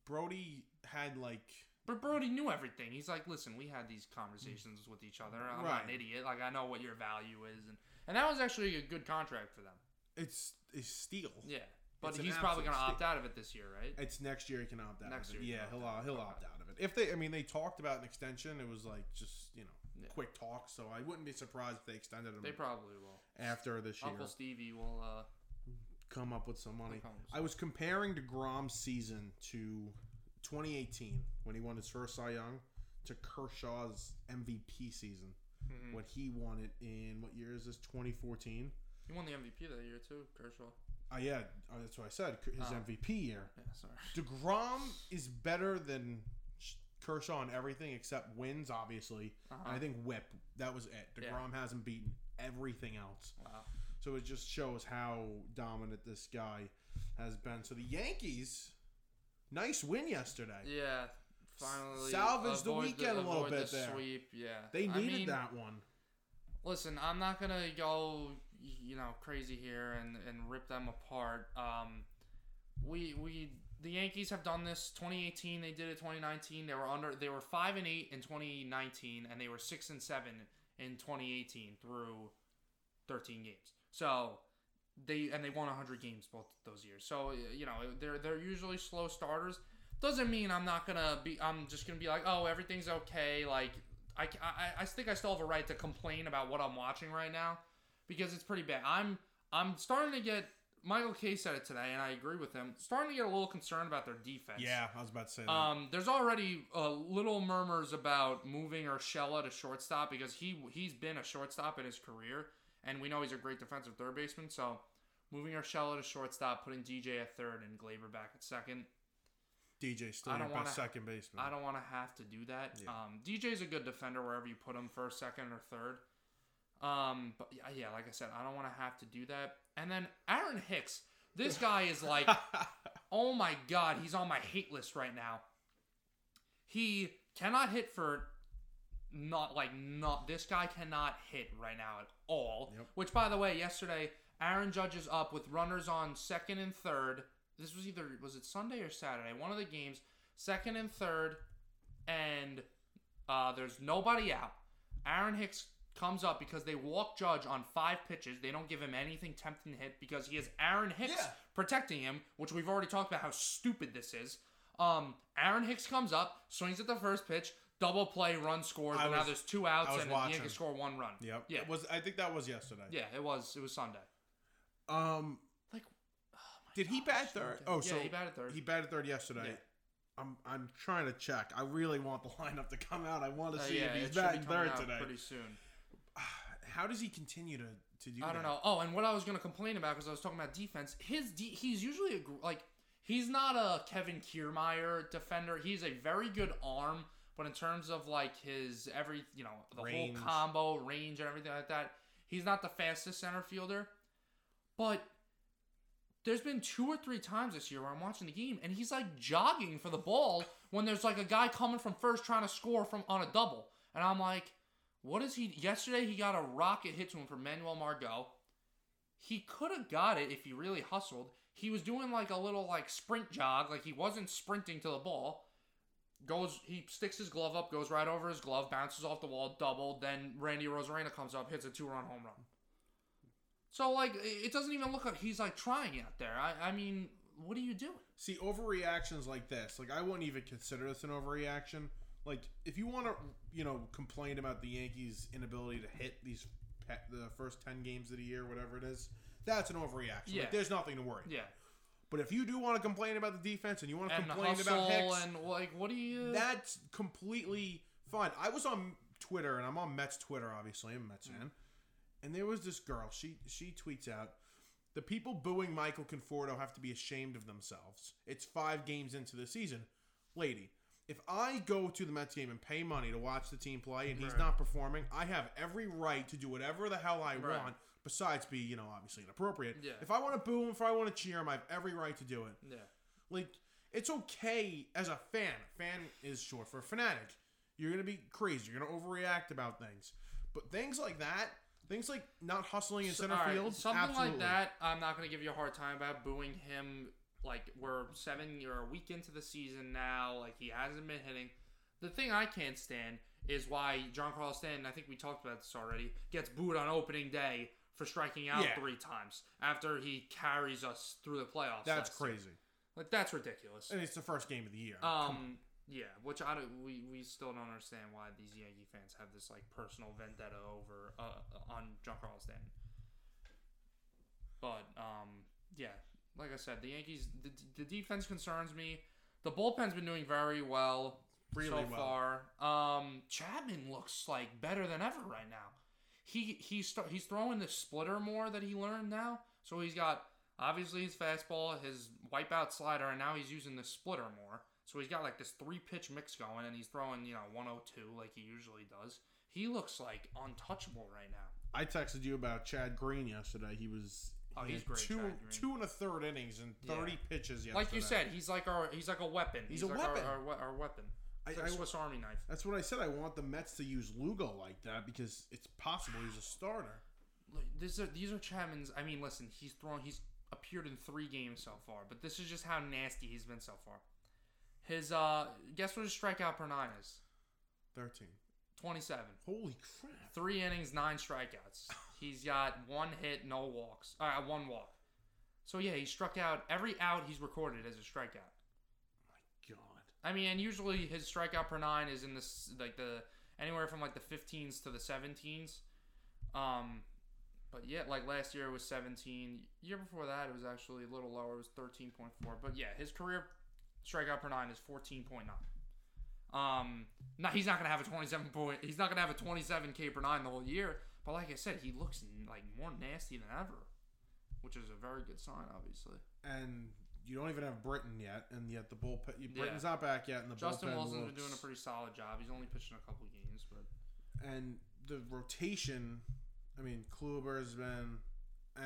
Brodie had like But Brodie knew everything. He's like, listen, we had these conversations with each other. I'm not an idiot. Like, I know what your value is, and and that was actually a good contract for them. it's it's steel. Yeah, but It's an he's probably absolute gonna opt steal. out of it this year, right? It's next year he can opt out. Next of it. year he yeah, can he'll opt out. he'll opt out of it. If they, I mean, they talked about an extension. It was like just you know Yeah. quick talk. So I wouldn't be surprised if they extended him They probably will. after this year. Uncle Stevie will. uh Come up with some money. will come with I was comparing Degrom's season to 2018 when he won his first Cy Young to Kershaw's MVP season Mhm. when he won it in what year is this? 2014. He won the MVP that year too, Kershaw. Oh yeah, oh, that's what I said. His Oh. MVP year. Yeah, sorry. Degrom is better than Kershaw in everything except wins, obviously. Uh-huh. And I think WHIP. That was it. Yeah. Degrom hasn't beaten everything else. Wow. So it just shows how dominant this guy has been. So the Yankees, nice win yesterday. Yeah. Finally Salvaged the weekend a little bit the there. Sweep. Yeah. They I needed mean, that one. Listen, I'm not gonna go, you know, crazy here and, and rip them apart. Um, we we the Yankees have done this. 2018, they did it. 2019, they were under. They were five and eight in 2019, and they were six and seven in 2018 through 13 games. So they and they won 100 games both those years. So you know they're they're usually slow starters. Doesn't mean I'm not gonna be. I'm just gonna be like, oh, everything's okay. Like I, I, I think I still have a right to complain about what I'm watching right now because it's pretty bad. I'm I'm starting to get Michael Kay said it today, and I agree with him. Starting to get a little concerned about their defense. Yeah, I was about to say that. Um, there's already uh, little murmurs about moving Urshela to shortstop because he he's been a shortstop in his career, and we know he's a great defensive third baseman. So moving Urshela to shortstop, putting DJ at third, and Gleyber back at second. DJ still I your don't best wanna- second baseman. I don't want to have to do that. Yeah. Um, DJ's a good defender wherever you put him, first, second, or third. Um, but yeah, yeah, like I said, I don't want to have to do that. And then Aaron Hicks, this guy is like, oh my god, he's on my hate list right now. He cannot hit for not like not this guy cannot hit right now at all. Yep. Which by the way, yesterday Aaron Judge is up with runners on second and third. This was either was it Sunday or Saturday? One of the games, second and third, and uh, there's nobody out. Aaron Hicks comes up because they walk Judge on five pitches. They don't give him anything tempting to hit because he has Aaron Hicks Yeah. protecting him, which we've already talked about how stupid this is. Um, Aaron Hicks comes up, swings at the first pitch, double play, run scores, I but now was- there's two outs I was and the watching. Yankees score one run. Yep. Yeah. It was I think that was yesterday. Yeah, it was it was Sunday. Um Like, did he bat third? Oh, yeah, so he batted third. He batted third yesterday. Yeah. I'm I'm trying to check. I really want the lineup to come out. I want to Uh, see yeah, if he's it should be batting coming third out today. pretty soon. How does he continue to to do I that? don't know. Oh, and what I was gonna complain about because I was talking about defense. His de- he's usually a gr- like he's not a Kevin Kiermaier defender. He's a very good arm, but in terms of like his every you know the Range. whole combo range and everything like that, he's not the fastest center fielder. But there's been two or three times this year where I'm watching the game and he's like jogging for the ball when there's like a guy coming from first trying to score from on a double, and I'm like. What is he? Yesterday he got a rocket hit to him from Manuel Margot. He could have got it if he really hustled. He was doing like a little like sprint jog, like he wasn't sprinting to the ball. Goes, he sticks his glove up, goes right over his glove, bounces off the wall, double. Then Randy Arozarena comes up, hits a two-run home run. So like, it doesn't even look like he's like trying out there. I, I mean, what are you doing? See, overreactions like this, like I wouldn't even consider this an overreaction. Like, if you want to, you know, complain about the Yankees' inability to hit these the first ten games of the year, whatever it is, that's an overreaction. Yeah. Like, there's nothing to worry. Yeah, But if you do want to complain about the defense and you want to and complain about Hicks, and like, what do you? that's completely fine. I was on Twitter, and I'm on Mets Twitter, obviously. I'm a Mets mm. fan. And there was this girl. She she tweets out, "The people booing Michael Conforto have to be ashamed of themselves. It's five games into the season, lady." If I go to the Mets game and pay money to watch the team play and he's Right. not performing, I have every right to do whatever the hell I Right. want, besides be, you know, obviously inappropriate. Yeah. If I want to boo him, if I want to cheer him, I have every right to do it. yeah, Like, it's okay as a fan. Fan is short for fanatic. You're gonna be crazy. You're gonna overreact about things. But things like that, things like not hustling in center right, field, something absolutely. like that. I'm not gonna give you a hard time about booing him. Like we're seven or a week into the season now. Like he hasn't been hitting. The thing I can't stand is why Giancarlo Stanton. I think we talked about this already. Gets booed on opening day for striking out Yeah. three times after he carries us through the playoffs. That's last year. crazy. Like that's ridiculous. And it's the first game of the year. Um, yeah, which I don't, we we still don't understand why these Yankee fans have this like personal vendetta over uh on Giancarlo Stanton. But um, yeah, like I said, the Yankees the, the defense concerns me. The bullpen's been doing very well Really so well. far. Um, Chapman looks like better than ever right now. He he's st- he's throwing the splitter more that he learned now. So he's got obviously his fastball, his wipeout slider, and now he's using the splitter more. So he's got like this three pitch mix going, and he's throwing you know 102 like he usually does. He looks like untouchable right now. I texted you about Chad Green yesterday. He was Oh, he he's great, two two and a third innings and thirty Yeah. pitches yesterday. Like you said, he's like our he's like a weapon. He's a like weapon. Our, our, our weapon. I- It's like I- Swiss Army knife. That's what I said. I want the Mets to use Lugo like that because it's possible he's a starter. These are these are Chapman's. I mean, listen, he's thrown. He's appeared in three games so far, but this is just how nasty he's been so far. His uh, guess what his strikeout per nine is? Thirteen. Twenty-seven. Holy crap! Three innings, nine strikeouts. He's got one hit, no walks. Uh, one walk. So yeah, he struck out every out he's recorded as a strikeout. I mean, and usually his strikeout per nine is in this like the anywhere from like the 15s to the 17s. Um, but yeah, like last year it was 17. Year before that it was actually a little lower. It was 13.4. But yeah, his career strikeout per nine is 14.9. Um, now he's not gonna have a 27 point. He's not gonna have a 27 K per nine the whole year. But like I said, he looks like more nasty than ever, which is a very good sign, obviously. And you don't even have Britton yet, and yet the bullpen. Yeah. Not back yet, and the Justin bullpen Wilson's looks, been doing a pretty solid job. He's only pitched in a couple games, but and the rotation. I mean, Kluber's been. Eh,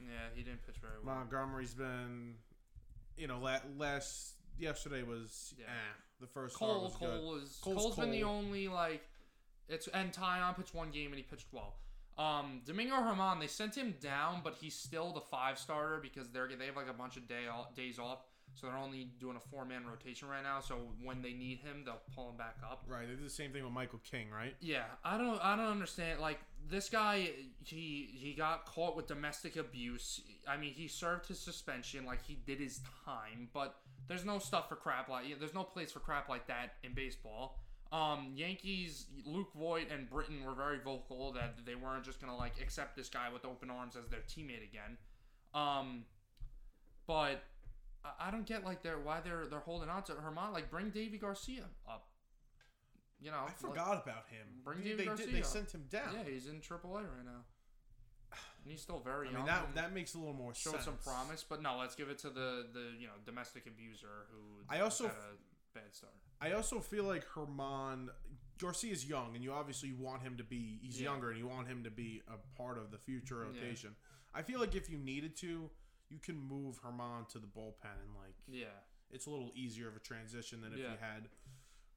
Yeah, he didn't pitch very well. Montgomery's been. You know, la- last yesterday was. Yeah. Eh, the first Cole, was good. Cole is Cole's Cole's been the only like It's and Taillon pitched one game and he pitched well. Um, Domingo Germán, they sent him down, but he's still the five starter because they're they have like a bunch of day off, days off, so they're only doing a four man rotation right now. So when they need him, they'll pull him back up. Right. They did the same thing with Michael King, right? Yeah, I don't I don't understand. Like this guy, he he got caught with domestic abuse. I mean, he served his suspension, like he did his time, but there's no stuff for crap like there's no place for crap like that in baseball. Um, Yankees, Luke Voit and Britton were very vocal that they weren't just gonna like accept this guy with open arms as their teammate again. Um, but I, I don't get like they're why they're they're holding on to Germán. Like bring Deivi Garcia up. You know, I like- forgot about him. Bring they, David they, Garcia did, they sent him down. Yeah, he's in AAA right now, and he's still very I young. mean that that makes a little more showed sense. some promise. But no, let's give it to the the you know domestic abuser who I also had a bad start. I also feel like Germán Garcia is young, and you obviously want him to be. He's Yeah. younger, and you want him to be a part of the future Yeah. rotation. I feel like if you needed to, you can move Germán to the bullpen, and like Yeah. it's a little easier of a transition than if Yeah. you had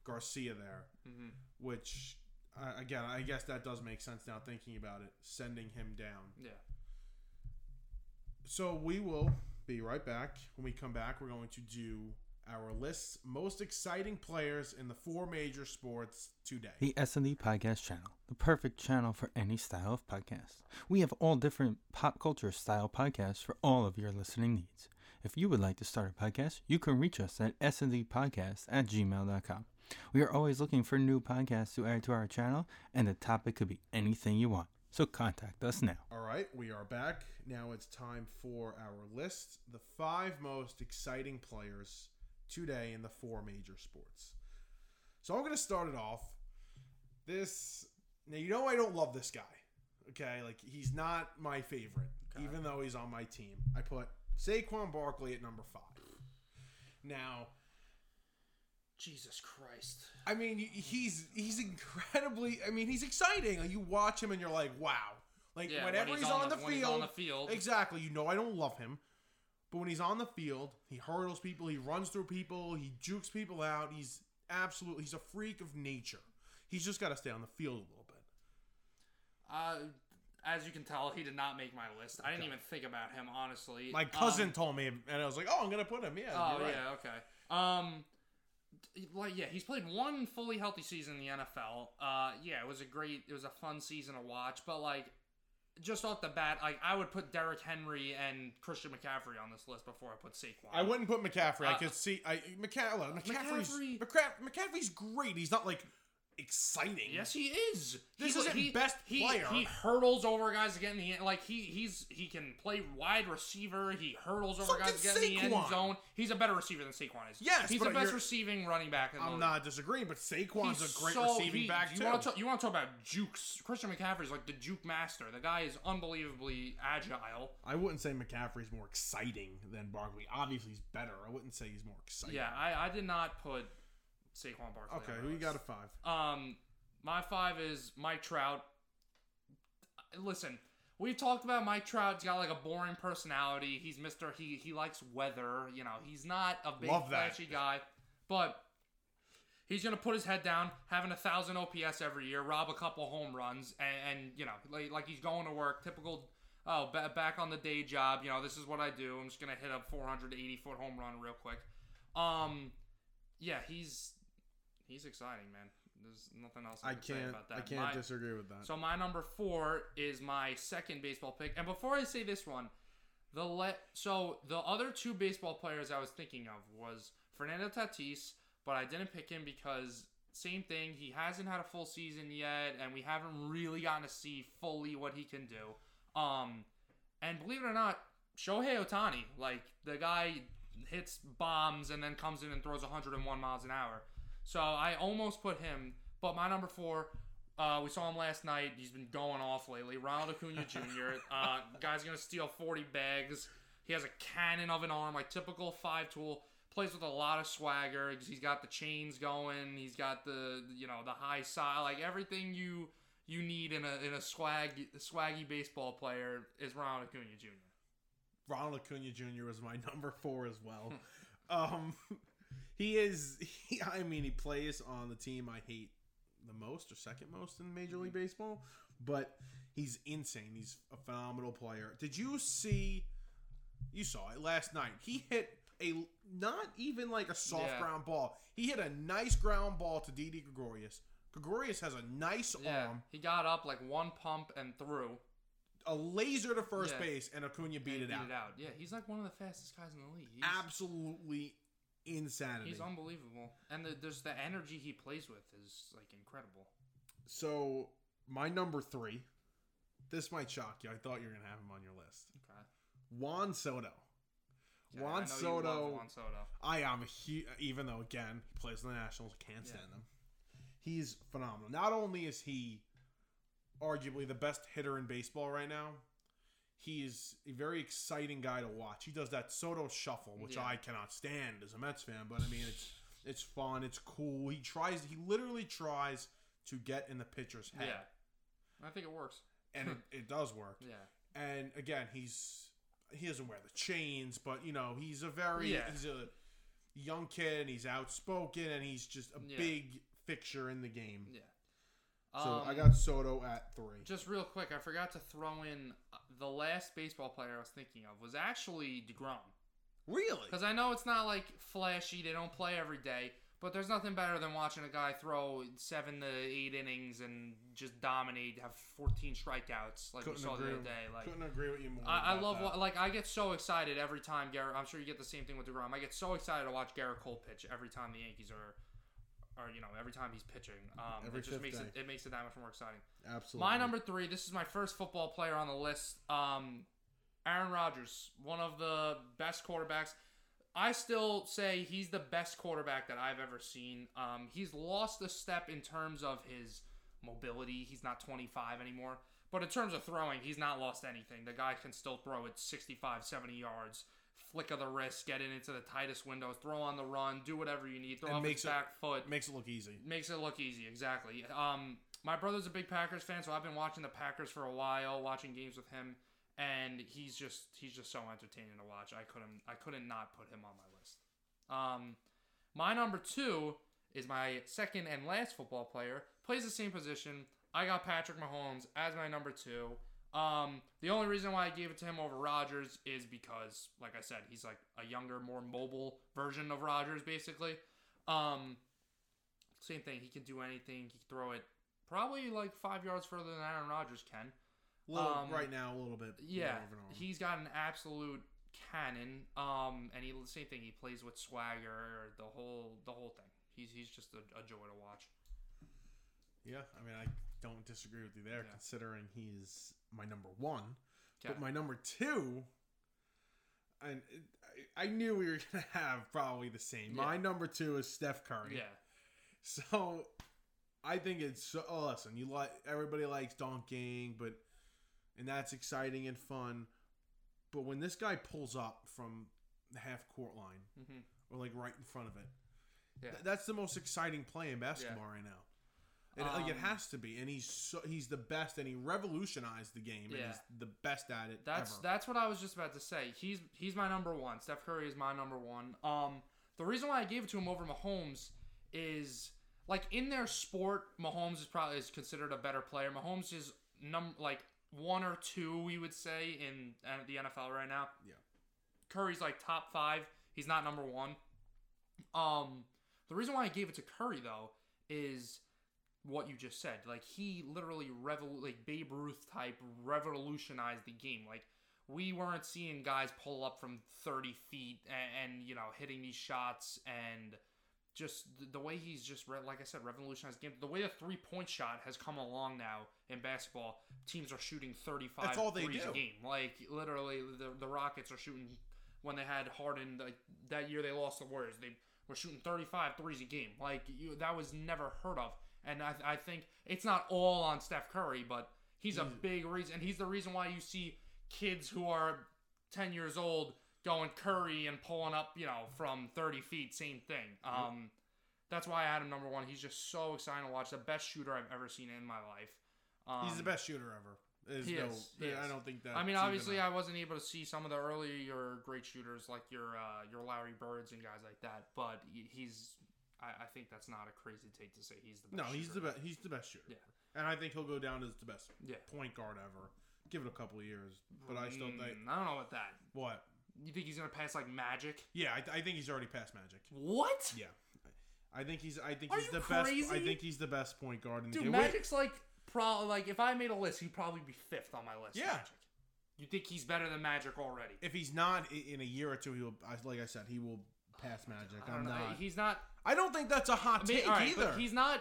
Garcia there. hmm Which, again, I guess that does make sense now thinking about it. Sending him down. Yeah. So we will be right back. When we come back, we're going to do our list's most exciting players in the four major sports today. The S&D Podcast Channel, the perfect channel for any style of podcast. We have all different pop culture style podcasts for all of your listening needs. If you would like to start a podcast, you can reach us at sndpodcast at gmail.com. We are always looking for new podcasts to add to our channel, and the topic could be anything you want. So contact us now. All right, we are back. Now it's time for our list the five most exciting players today in the four major sports. So I'm going to start it off. This, now you know, I don't love this guy. Okay, like he's not my favorite, Okay. even though he's on my team. I put Saquon Barkley at number five. Now, Jesus Christ. I mean, he's he's incredibly. I mean, he's exciting. Like you watch him and you're like, wow. Like Yeah, whenever when he's, on, the, when field, he's on the field. exactly. You know, I don't love him, but when he's on the field, he hurdles people, he runs through people, he jukes people out. He's absolutely. He's a freak of nature. He's just got to stay on the field a little bit. Uh, as you can tell, he did not make my list. I didn't Okay. even think about him honestly. My cousin Um, told me, and I was like, oh, I'm gonna put him. Yeah. Oh right. yeah, okay. Um, like yeah, he's played one fully healthy season in the NFL. Uh, yeah, it was a great, it was a fun season to watch. But like, just off the bat, like I would put Derrick Henry and Christian McCaffrey on this list before I put Saquon. I wouldn't put McCaffrey. I Uh, could see. I McCa- McCaffrey's McCaffrey- McCaffrey's great. He's not like exciting. Yes, he is. This He- isn't he, best he, player. He hurdles over guys again. the end. Like he he's he can play wide receiver. He hurdles over guys again in the end zone. He's a better receiver than Saquon is. Yes, he's the best receiving running back in the I'm league. not disagreeing, but Saquon's He's a great so- receiving he- back you too. Want to talk, you want to talk about jukes? Christian McCaffrey's like the juke master. The guy is unbelievably agile. I wouldn't say McCaffrey's more exciting than Barkley. Obviously, he's better. I wouldn't say he's more exciting. Yeah, I, I did not put Saquon Barkley. Okay, who you got a five? Um, my five is Mike Trout. Listen, we've talked about Mike Trout. He's got like a boring personality. He's Mister. He he likes weather. You know, he's not a big flashy guy, but he's gonna put his head down, having a thousand OPS every year, rob a couple home runs, and, and you know, like, like he's going to work. Typical. Oh, ba- back on the day job. You know, this is what I do. I'm just gonna hit a 480 foot home run real quick. Um, yeah, he's he's exciting, man. There's nothing else I, I can say can't. about that. I can't My- disagree with that. so my number four is my second baseball pick. And before I say this one, the let so the other two baseball players I was thinking of was Fernando Tatis, but I didn't pick him because same thing. He hasn't had a full season yet, and we haven't really gotten to see fully what he can do. Um, and believe it or not, Shohei Ohtani, like the guy hits bombs and then comes in and throws 101 miles an hour. So I almost put him, but my number four, uh, we saw him last night. He's been going off lately. Ronald Acuna Jr. uh, guy's gonna steal 40 bags. He has a cannon of an arm, like typical five tool. Plays with a lot of swagger. He's got the chains going. He's got the you know the high side, like everything you you need in a in a swag swaggy baseball player is Ronald Acuna Jr. Ronald Acuna Jr. was my number four as well. Um, he is. He, I mean, he plays on the team I hate the most or second most in Major League mm-hmm. Baseball, but he's insane. He's a phenomenal player. Did you see? You saw it last night. He hit a not even like a soft Yeah. ground ball. He hit a nice ground ball to Didi Gregorius. Gregorius has a nice Yeah, arm, he got up like one pump and threw a laser to first Yeah. base, and Acuna beat, and it, out. it out. Yeah, he's like one of the fastest guys in the league. He's, Absolutely insanity. he's unbelievable, and the, there's the energy he plays with is like incredible. So my number three, this might shock you. I thought you were gonna have him on your list. Okay. Juan Soto. Yeah, Juan I know you Soto. Juan Soto. I am a huge, even though again he plays in the Nationals, can't Yeah. stand him. He's phenomenal. Not only is he arguably the best hitter in baseball right now, he is a very exciting guy to watch. He does that Soto shuffle, which Yeah. I cannot stand as a Mets fan, but I mean it's it's fun, it's cool. He tries, he literally tries to get in the pitcher's head, Yeah, I think it works. and it, it does work. Yeah, And again, he's he doesn't wear the chains, but you know he's a very Yeah. he's a young kid and he's outspoken and he's just a Yeah. big fixture in the game. yeah. So Um, I got Soto at three. Just real quick, I forgot to throw in the last baseball player I was thinking of was actually Degrom. Really? Because I know it's not like flashy; they don't play every day. But there's nothing better than watching a guy throw seven to eight innings and just dominate, have 14 strikeouts, like we Couldn't saw the other day. Like Couldn't agree with you more. I, I love that. like I get so excited every time Gerrit. I'm sure you get the same thing with Degrom. I get so excited to watch Gerrit Cole pitch every time the Yankees are, or you know, every time he's pitching. Um, Every it just makes it day. it makes it that much more exciting. Absolutely. My number three. This is my first football player on the list. Um, Aaron Rodgers, one of the best quarterbacks. I still say he's the best quarterback that I've ever seen. Um, he's lost a step in terms of his mobility. He's not 25 anymore. But in terms of throwing, he's not lost anything. The guy can still throw it 65, 70 yards, flick of the wrist, get it into the tightest windows, throw on the run, do whatever you need, throw And off makes his it- back foot. makes it look easy. makes it look easy exactly. Um my brother's a big packers fan so i've been watching the packers for a while watching games with him and he's just he's just so entertaining to watch. I couldn't i couldn't not put him on my list. Um my number two is my second and last football player plays the same position. I got patrick mahomes as my number two um, the only reason why I gave it to him over Rodgers is because, like I said, he's like a younger, more mobile version of Rodgers, basically. Um, same thing. He can do anything. He can throw it probably like five yards further than Aaron Rodgers can. Little, Um, right now, a little bit. Yeah, more of an he's got an absolute cannon. Um, and he same thing. He plays with swagger. The whole the whole thing. He's he's just a, a joy to watch. Yeah, I mean, I don't disagree with you there, Yeah. considering he's my number one. Okay. But my number two, and I, I knew we were gonna have probably the same. My number two is Steph Curry. Yeah. So I think it's so. Oh, listen, you like everybody likes dunking, but and that's exciting and fun. But when this guy pulls up from the half court line hmm or like right in front of it, Yeah. th- that's the most exciting play in basketball right now. And like it Um, has to be, and he's so, he's the best, and he revolutionized the game, and Yeah. he's the best at it That's ever. that's what I was just about to say. He's he's my number one. Steph Curry is my number one. Um, the reason why I gave it to him over Mahomes is like in their sport, Mahomes is probably is considered a better player. Mahomes is num like one or two, we would say, in the NFL right now. Yeah. Curry's like top five. He's not number one. Um, the reason why I gave it to Curry though is what you just said. Like he literally revol like Babe Ruth type revolutionized the game. Like we weren't seeing guys pull up from 30 feet and, and you know hitting these shots and just the, way he's just re- like I said revolutionized the game. The way the three point shot has come along now in basketball, teams are shooting 35 That's all they threes do. a game. Like literally, the the Rockets are shooting when they had Harden like that year they lost the Warriors. They were shooting 35 threes a game. Like you, that was never heard of. And I, I think it's not all on Steph Curry, but he's a big reason. And he's the reason why you see kids who are 10 years old going Curry and pulling up, you know, from 30 feet. Same thing. Um, that's why I had him number one. He's just so exciting to watch. The best shooter I've ever seen in my life. Um, he's the best shooter ever. There's he no, is, he I is. don't think that. I mean, obviously, I wasn't able to see some of the earlier great shooters like your uh, your Larry Birds and guys like that, but he- he's I, I think that's not a crazy take to say he's the No, best. he's the best. He's the best shooter. Yeah. And I think he'll go down as the best Yeah. point guard ever. Give it a couple of years, but I still think Mm, I don't know about that. what? You think he's gonna pass like Magic? Yeah, I, I think he's already past Magic. What? Yeah, I think he's. I think Are he's the best. I think he's the best point guard in the Dude, game. Wait, Magic's like pro. Like if I made a list, he'd probably be fifth on my list. Yeah. Magic. You think he's better than Magic already? if he's not in a year or two, he'll. Like I said, he will pass Magic. I'm not. He's not. I don't think that's a hot I mean, take right, either. he's not.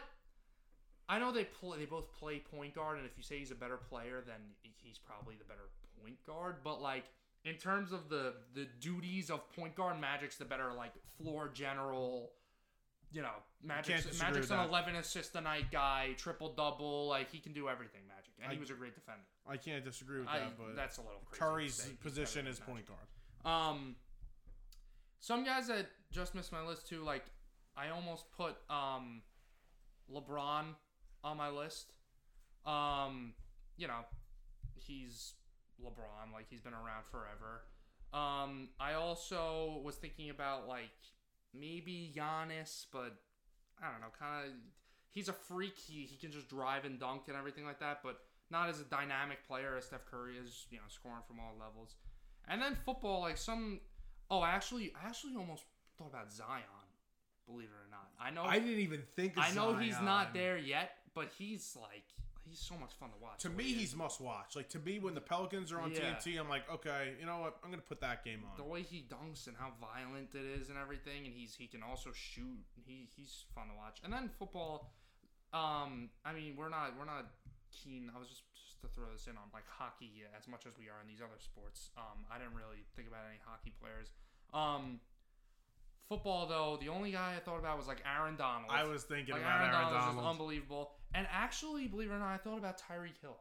I know they play. They both play point guard, and if you say he's a better player, then he's probably the better point guard. But like in terms of the the duties of point guard, Magic's the better like floor general. You know, Magic's, Magic's an eleven assist a night guy, triple double. Like he can do everything. Magic, and he was a great defender. I can't disagree with I, that, but that's a little crazy. Curry's position is point guard. Um, some guys that just missed my list too. Like, I almost put um, LeBron on my list. Um, you know, he's LeBron. Like he's been around forever. Um, I also was thinking about like maybe Giannis, but I don't know. Kind of, he's a freak. He he can just drive and dunk and everything like that, but not as a dynamic player as Steph Curry is. You know, scoring from all levels. And then football, like some. Oh, actually, I actually almost thought about Zion. Believe it or not, I know. I didn't even think. Of I know he's not there yet, but he's like he's so much fun to watch. To the me, he he's must watch. Like to me, when the Pelicans are on Yeah. TNT, I'm like, okay, you know what? I'm gonna put that game on. the way he dunks and how violent it is and everything, and he's he can also shoot. He he's fun to watch. And then football, um, I mean we're not we're not keen. I was just just to throw this in on like hockey as much as we are in these other sports. Um, I didn't really think about any hockey players. Um, football though, the only guy I thought about was like Aaron Donald. I was thinking like about Aaron, Aaron Donald, is Donald. unbelievable. And actually, believe it or not, I thought about Tyreek Hill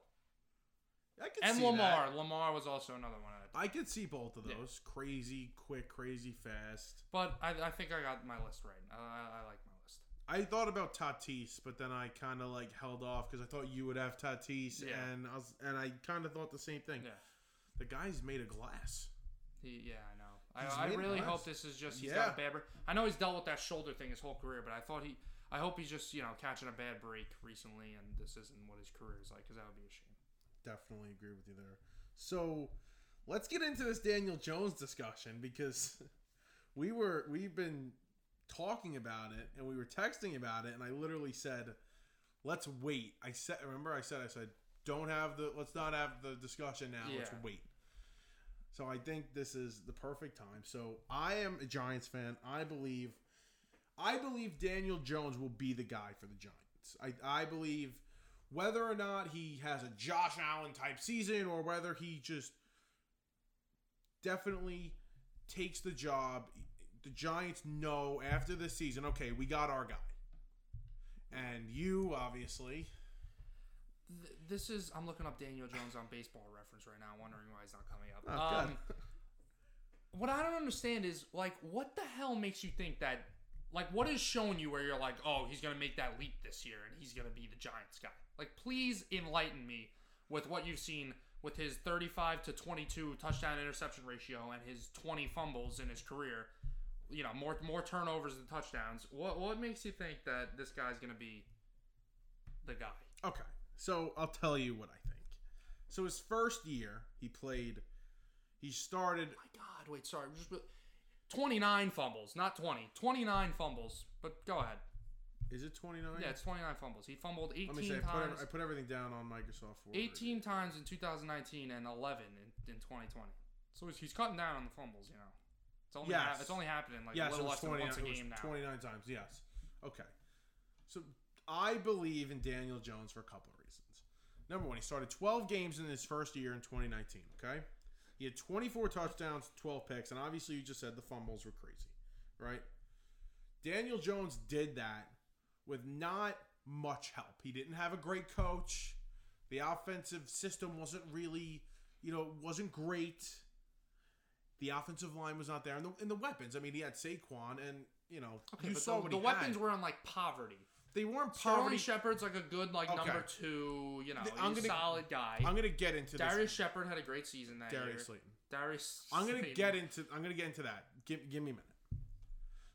I could and see Lamar. that. Lamar was also another one. I I could see both of Yeah. those. Crazy, quick, crazy, fast. But I, I think I got my list right. I, I, I like my list. I thought about Tatis, but then I kind of like held off because I thought you would have Tatis, Yeah. and I was, and I kind of thought the same thing. Yeah. The guy's made of glass. He, yeah, I know. I, I really hope this is just he's Yeah. got a bad. break. I know he's dealt with that shoulder thing his whole career, but I thought he. I hope he's just you know catching a bad break recently, and this isn't what his career is like, because that would be a shame. Definitely agree with you there. So let's get into this Daniel Jones discussion because we were we've been talking about it and we were texting about it, and I literally said, "Let's wait." I said, remember, I said, I said, "Don't have the let's not have the discussion now. Let's wait." So I think this is the perfect time. So I am a Giants fan. I believe, I believe Daniel Jones will be the guy for the Giants. I, I believe whether or not he has a Josh Allen type season or whether he just definitely takes the job. The Giants know after this season, okay, we got our guy. And you obviously, Th- this is I'm looking up Daniel Jones on Baseball Reference right now, wondering why he's not coming up. oh, Um, what I don't understand is like, what the hell makes you think that? Like, what is showing you where you're like, oh, he's gonna make that leap this year and he's gonna be the Giants guy? Like, please enlighten me with what you've seen with his 35 to 22 touchdown interception ratio and his 20 fumbles in his career. You know, more more turnovers than touchdowns. What what makes you think that this guy's gonna be the guy? Okay, so I'll tell you what I think. So his first year, he played. He started. my God, wait, sorry. Just 29 fumbles, not 20. 29 fumbles. But go ahead. Is it twenty nine? Yeah, it's 29 fumbles. He fumbled 18 Let me say, I put, times. I put everything down on Microsoft Word. 18 times in 2019 and 11 in, in 2020. So he's, he's cutting down on the fumbles, you know. It's only Yes. hap- it's only happening like yes, a little less than 29, once a it was game now. 29 times, yes. Okay. So I believe in Daniel Jones for a couple. Number one, he started 12 games in his first year in 2019, okay? He had 24 touchdowns, 12 picks, and obviously you just said the fumbles were crazy, right? Daniel Jones did that with not much help. He didn't have a great coach. The offensive system wasn't really, you know, wasn't great. The offensive line was not there, and the, and the weapons. I mean, he had Saquon, and you know, Okay, you but saw the, what the he weapons had. were in like poverty. They weren't Sterling poverty. Shepard's like a good like Okay. number two, you know, The- I'm he's a gonna- solid guy. I'm gonna get into Darius this. Shepard had a great season that Darius year. Slayton. Darius. I'm gonna Slayton. get into. I'm gonna get into that. Give, give me a minute.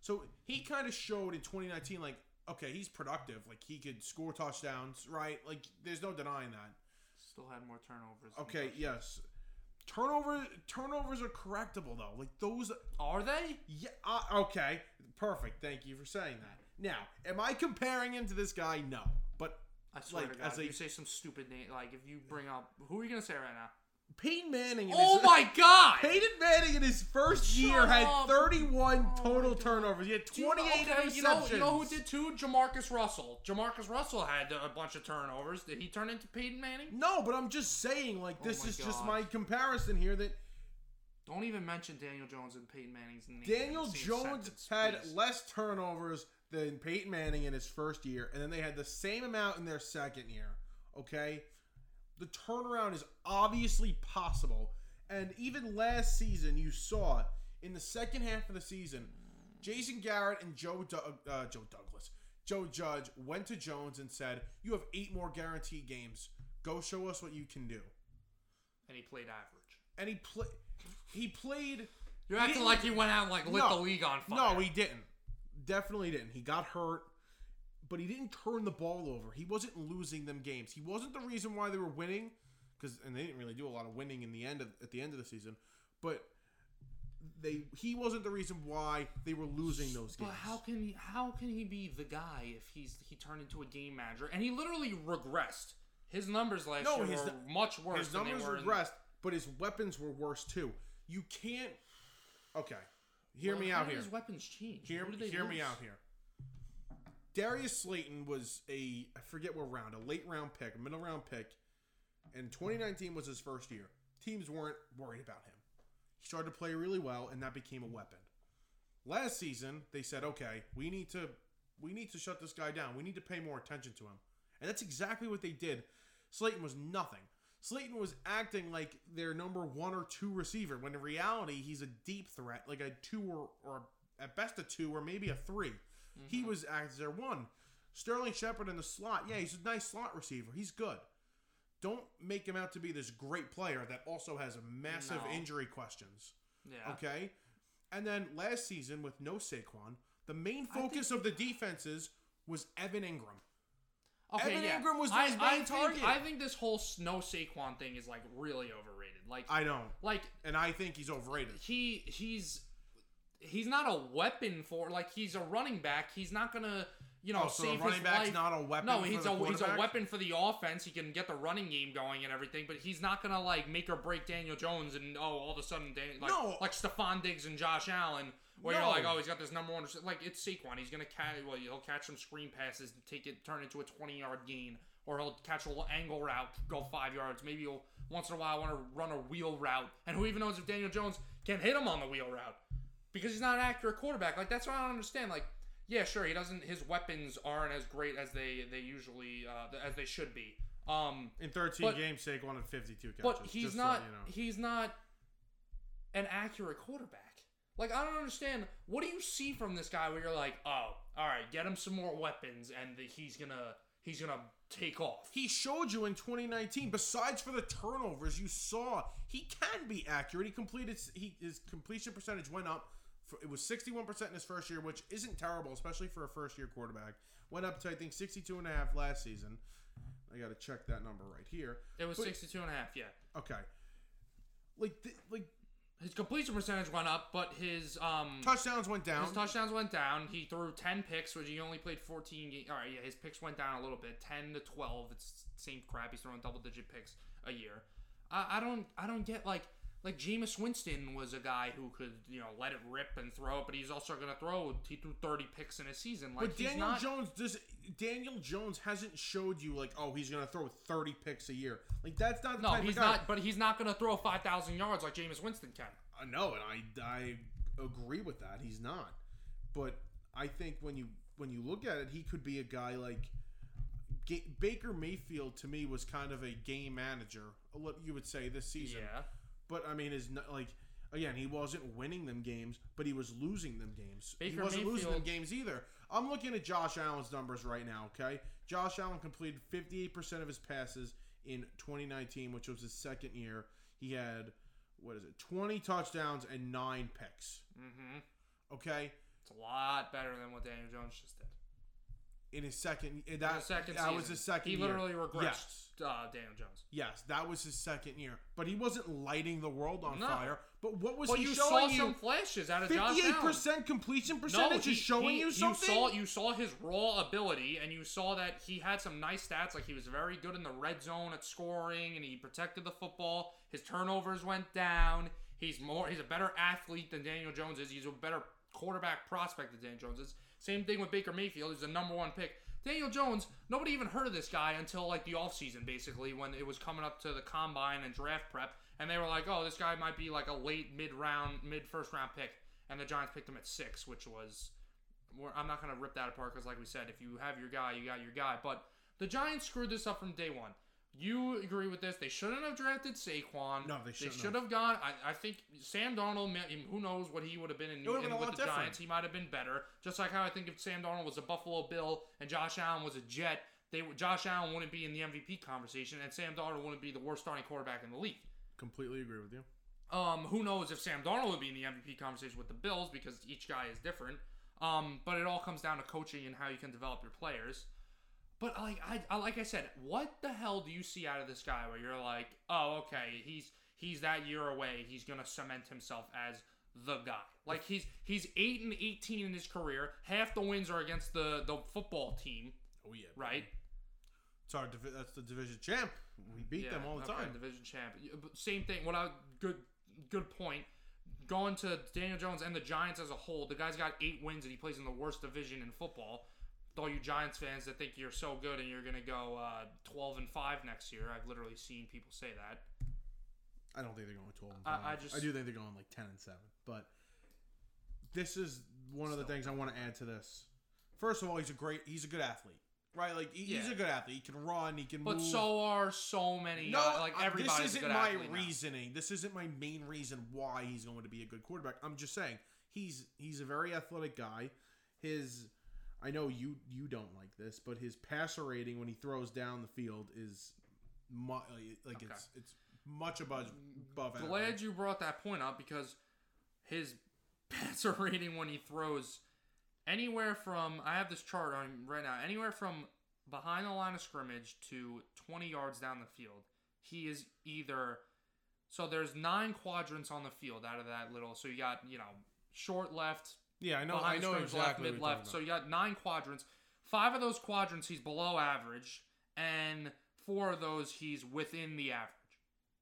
So he kind of showed in 2019, like, okay, he's productive. Like he could score touchdowns, right? Like there's no denying that. Still had more turnovers. than Okay, yes. Turnover turnovers are correctable though. Like those Are they? yeah, uh, okay. Perfect. Thank you for saying that. Now, am I comparing him to this guy? No. But I swear Like, to God, as if a- you say some stupid name, like if you bring up, who are you gonna say right now? Peyton Manning in Oh his, my God! Peyton Manning in his first Shut year had 31 Oh total turnovers. He had Do you know- 28 okay, interceptions. You know, you know who did too? Jamarcus Russell. Jamarcus Russell had a bunch of turnovers. Did he turn into Peyton Manning? No, but I'm just saying, like, Oh this is just my comparison here that Don't even mention Daniel Jones and Peyton Manning's name. Daniel Jones sentence, had please. less turnovers than Peyton Manning in his first year, and then they had the same amount in their second year. Okay? The turnaround is obviously possible. And even last season, you saw in the second half of the season, Jason Garrett and Joe uh, Joe Douglas, Joe Judge went to Jones and said, "You have eight more guaranteed games. Go show us what you can do." and he played average. And he play, he played. You're acting like he went out and like lit No. the league on fire. No, he didn't. Definitely didn't. He got hurt, but he didn't turn the ball over. He wasn't losing them games. He wasn't the reason why they were winning, because and they didn't really do a lot of winning in the end of at the end of the season. But they he wasn't the reason why they were losing those games. But how can he, how can he be the guy if he's he turned into a game manager and he literally regressed? His numbers last No, year his were much worse. his than numbers were in- regressed, but his weapons were worse too. You can't. Okay, hear Well, me out here. His weapons change. Hear, Who did they hear me out here. Darius Slayton was a I forget what round, a late round pick, a middle round pick, and 2019 was his first year. Teams weren't worried about him. He started to play really well, and that became a weapon. Last season, they said, "Okay, we need to we need to shut this guy down. We need to pay more attention to him," and that's exactly what they did. Slayton was nothing. Slayton was acting like their number one or two receiver, when in reality he's a deep threat, like a two or, or at best a two or maybe a 3 He mm-hmm. was acting as their one. Sterling Shepard in the slot, yeah, he's a nice slot receiver. He's good. Don't make him out to be this great player that also has massive No. injury questions. Yeah. Okay. And then last season with no Saquon, the main I think focus of the defenses was Evan Engram. Okay, Evan yeah. Engram was I, his main I think, target. I think this whole no Saquon thing is like really overrated. Like, I know. like And I think he's overrated. he he's he's not a weapon for like he's a running back. He's not gonna you know Oh, so save the running his back's life. not a weapon No, for he's the a he's a weapon for the offense. He can get the running game going and everything, but he's not gonna like make or break Daniel Jones and oh all of a sudden Dan, like No. like Stefon Diggs and Josh Allen. Where No. you're like, oh, he's got this number one. Like it's Saquon. He's gonna catch. Well, he'll catch some screen passes, and take it, turn it into a 20 yard gain, or he'll catch a little angle route, go five yards. Maybe he'll once in a while want to run a wheel route. And who even knows if Daniel Jones can hit him on the wheel route? Because he's not an accurate quarterback. Like that's what I don't understand. Like, yeah, sure, he doesn't. His weapons aren't as great as they they usually uh, as they should be. Um, In 13 But- games, Saquon had 52 catches. but he's just so not. you know. He's not an accurate quarterback. Like I don't understand. What do you see from this guy where you're like, oh, all right, get him some more weapons, and the, he's gonna he's gonna take off. He showed you in 2019. Besides for the turnovers, you saw he can be accurate. He completed. He his completion percentage went up. For, it was 61% in his first year, which isn't terrible, especially for a first year quarterback. Went up to I think 62 and a half last season. I got to check that number right here. It was But- 62 and a half, yeah. Okay. Like th- like His completion percentage went up, but his um touchdowns went down. his touchdowns went down. He threw 10 picks, which he only played 14 games. All right, yeah, his picks went down a little bit, 10 to 12. It's same crap. He's throwing double digit picks a year. I, I don't I don't get like like Jameis Winston was a guy who could you know let it rip and throw it, but he's also gonna throw. He threw 30 picks in a season. Like but Daniel not. Jones does. Daniel Jones hasn't showed you like, oh, he's gonna throw 30 picks a year. Like that's not the no, type he's of guy. not. But he's not gonna throw 5,000 yards like Jameis Winston can. Uh, I know, and I I agree with that. He's not, but I think when you when you look at it, he could be a guy like Baker Mayfield. To me, was kind of a game manager. Uh, you would say this season. Yeah. But I mean, is not like again, he wasn't winning them games, but he was losing them games. he wasn't losing them games either. I'm looking at Josh Allen's numbers right now. Okay, Josh Allen completed 58% of his passes in 2019, which was his second year. He had what is it, 20 touchdowns and nine picks. Mm-hmm. Okay, It's a lot better than what Daniel Jones just did. In his second. In That second that was his second. He year. literally regressed. Yes. Uh, Daniel Jones. Yes, that was his second year, but he wasn't lighting the world on No. fire. But what was But he you saw showing some flashes out of Fifty-eight percent completion percentage he- is showing he- you something. You saw you saw his raw ability, and you saw that he had some nice stats. Like he was very good in the red zone at scoring, and he protected the football. His turnovers went down. He's more. He's a better athlete than Daniel Jones is. He's a better quarterback prospect than Daniel Jones is. Same thing with Baker Mayfield. He's the number one pick. Daniel Jones, nobody even heard of this guy until like the offseason, basically, when it was coming up to the combine and draft prep. And they were like, oh, this guy might be like a late mid round, mid first round pick. And the Giants picked him at six, which was. I'm not going to rip that apart because, like we said, if you have your guy, you got your guy. But the Giants screwed this up from day one. You agree with this? They shouldn't have drafted Saquon. No, they shouldn't should have. gone. I, I think Sam Darnold. Who knows what he would have been in, in been a with the different. Giants? He might have been better. Just like how I think if Sam Darnold was a Buffalo Bill and Josh Allen was a Jet, they Josh Allen wouldn't be in the MVP conversation, and Sam Darnold wouldn't be the worst starting quarterback in the league. Completely agree with you. Um, who knows if Sam Darnold would be in the MVP conversation with the Bills because each guy is different. Um, but it all comes down to coaching and how you can develop your players. But like I, I like I said, what the hell do you see out of this guy where you're like, oh, okay, he's he's that year away. He's gonna cement himself as the guy. Like he's he's eight and eighteen in his career. Half the wins are against the the football team, Oh yeah, right? It's our divi- that's the division champ. We beat them all the okay, time. Division champ. Same thing. What I good good point. Going to Daniel Jones and the Giants as a whole, the guy's got eight wins and he plays in the worst division in football. With all you Giants fans that think you're so good and you're gonna go uh, twelve and five next year, I've literally seen people say that. I don't think they're going twelve. And I- five. I just- I do think they're going like ten and seven. But this is one of the things I want to add to this. First of all, he's a great. He's a good athlete, right? Like he- he's Yeah. a good athlete. He can run. He can. But move. so are so many. No, uh, like uh, everybody's this isn't my athlete now. reasoning. This isn't my main reason why he's going to be a good quarterback. I'm just saying he's he's a very athletic guy. His I know you you don't like this, but his passer rating when he throws down the field is mu- like Okay. it's it's much above above Glad average. you brought that point up because his passer rating when he throws anywhere from I have this chart on right now anywhere from behind the line of scrimmage to 20 yards down the field he is either so there's nine quadrants on the field out of that little so you got you know short left Yeah, I know. I know exactly. left mid left. so you got nine quadrants. Five of those quadrants he's below average and four of those he's within the average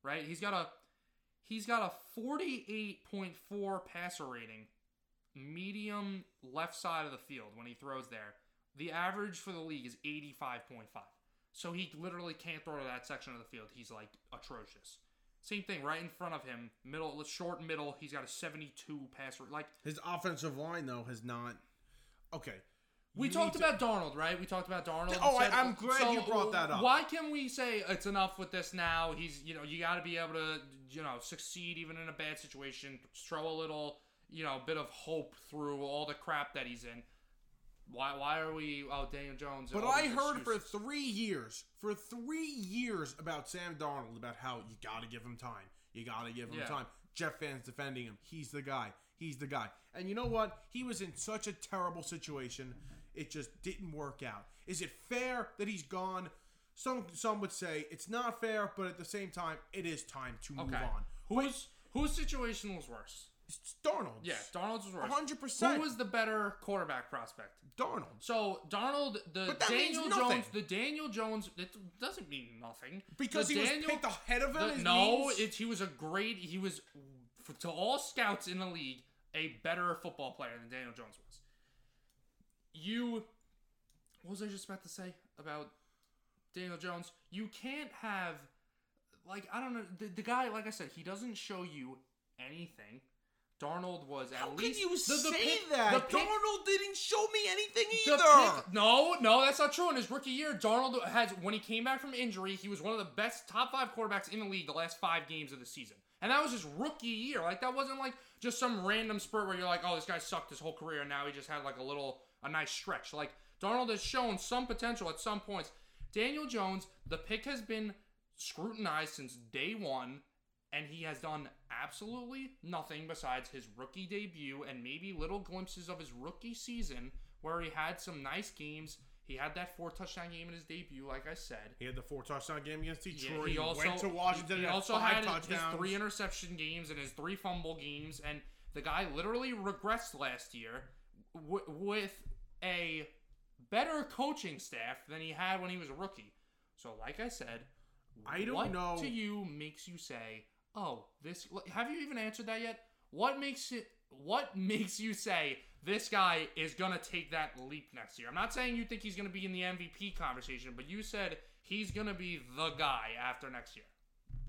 right? He's got a he's got a 48.4 passer rating medium left side of the field when he throws there. The average for the league is 85.5 so he literally can't throw to that section of the field. He's like atrocious same thing right in front of him middle short middle he's got a 72 passer like his offensive line though has not. Okay. we talked to- about Darnold, right? We talked about Darnold. Oh, Said- I'm glad you brought that up. Why can we say it's enough with this now? He's, you know, you got to be able to, you know, succeed even in a bad situation. Throw a little, you know, bit of hope through all the crap that he's in. Why? Why are we? Oh, Daniel Jones. But I heard for three years, for three years about Sam Darnold, about how you got to give him time. You got to give him Yeah. time. Jets fans defending him. He's the guy. He's the guy. And you know what? He was in such a terrible situation. It just didn't work out. Is it fair that he's gone? Some some would say it's not fair, but at the same time, it is time to move on. Whose whose situation was worse? It's Darnold. Yeah, Darnold's was worse. 100%. Who was the better quarterback prospect? Darnold. So Darnold, the But that means Daniel nothing. Jones, the Daniel Jones, it doesn't mean nothing Because The he was picked ahead of him. the- no, it, he was a great. He was to all scouts in the league a better football player than Daniel Jones was. You, what was I just about to say about Daniel Jones? You can't have like I don't know the, the guy. Like I said, he doesn't show you anything. Darnold was at How can you the, the say pick- that? the pick- Darnold didn't show me anything the either. pick- no, no, that's not true. In his rookie year, Darnold has when he came back from injury, he was one of the best top five quarterbacks in the league the last five games of the season, and that was his rookie year. Like that wasn't like just some random spurt where you're like, oh, this guy sucked his whole career, and now he just had like a little a nice stretch. Like Darnold has shown some potential at some points. Daniel Jones, the pick has been scrutinized since day one. And he has done absolutely nothing besides his rookie debut and maybe little glimpses of his rookie season where he had some nice games. He had that four touchdown game in his debut, like I said. He had the four touchdown game against Yeah, Detroit. he he also went to Washington He, and had also had touchdowns. his three interception games and his three fumble games, and the guy literally regressed last year w- with a better coaching staff than he had when he was a rookie. So, like I said, I don't what know- to you makes you say, "Oh, this." Have you even answered that yet? What makes it? What makes you say this guy is gonna take that leap next year? I'm not saying you think he's gonna be in the MVP conversation, but you said he's gonna be the guy after next year.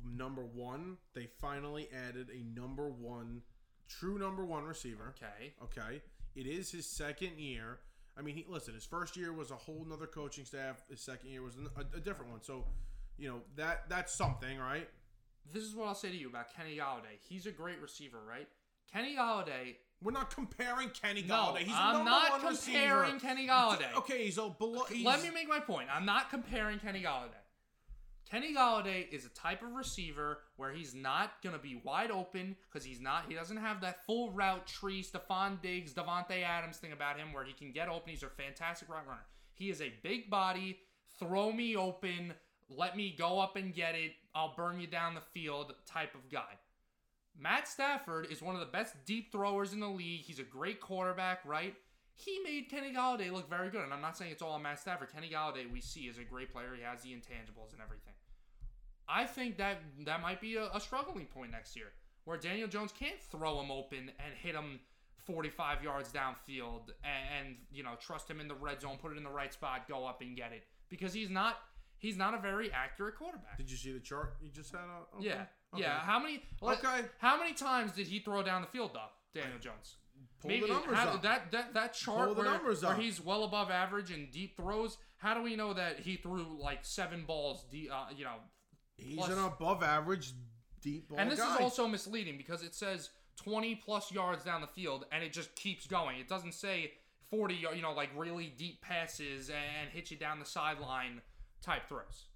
number one, they finally added a number one, true number one receiver. Okay. Okay, it is his second year. I mean, he listen. His first year was a whole nother coaching staff. His second year was a, a different one. So, you know that that's something, right? This is what I'll say to you about Kenny Golladay. He's a great receiver, right? Kenny Golladay. We're not comparing Kenny No, Golladay. He's a I'm not comparing receiver. Kenny Golladay. Okay, so below. He's, Let me make my point. I'm not comparing Kenny Golladay. Kenny Golladay is a type of receiver where he's not going to be wide open because he's not. He doesn't have that full route tree, Stefon Diggs, Davante Adams thing about him where he can get open. He's a fantastic route runner. He is a big body, throw me open, let me go up and get it. I'll burn you down the field type of guy. Matt Stafford is one of the best deep throwers in the league. He's a great quarterback, right? He made Kenny Golladay look very good, and I'm not saying it's all on Matt Stafford. Kenny Golladay, we see, is a great player. He has the intangibles and everything. I think that that might be a, a struggling point next year, where Daniel Jones can't throw him open and hit him 45 yards downfield, and, and you know trust him in the red zone, put it in the right spot, go up and get it, because he's not he's not a very accurate quarterback. Did you see the chart you just had? Uh, okay. Yeah, Okay. yeah. How many? Okay. How many times did he throw down the field though, Daniel Jones? Pull the numbers how- up. That that that chart where, where he's well above average in deep throws. How do we know that he threw like seven balls? De- uh, you know, He's plus- an above average deep ball and this guy. is also misleading because it says 20 plus yards down the field and it just keeps going. It doesn't say 40, you know, like really deep passes and hit you down the sideline type throws.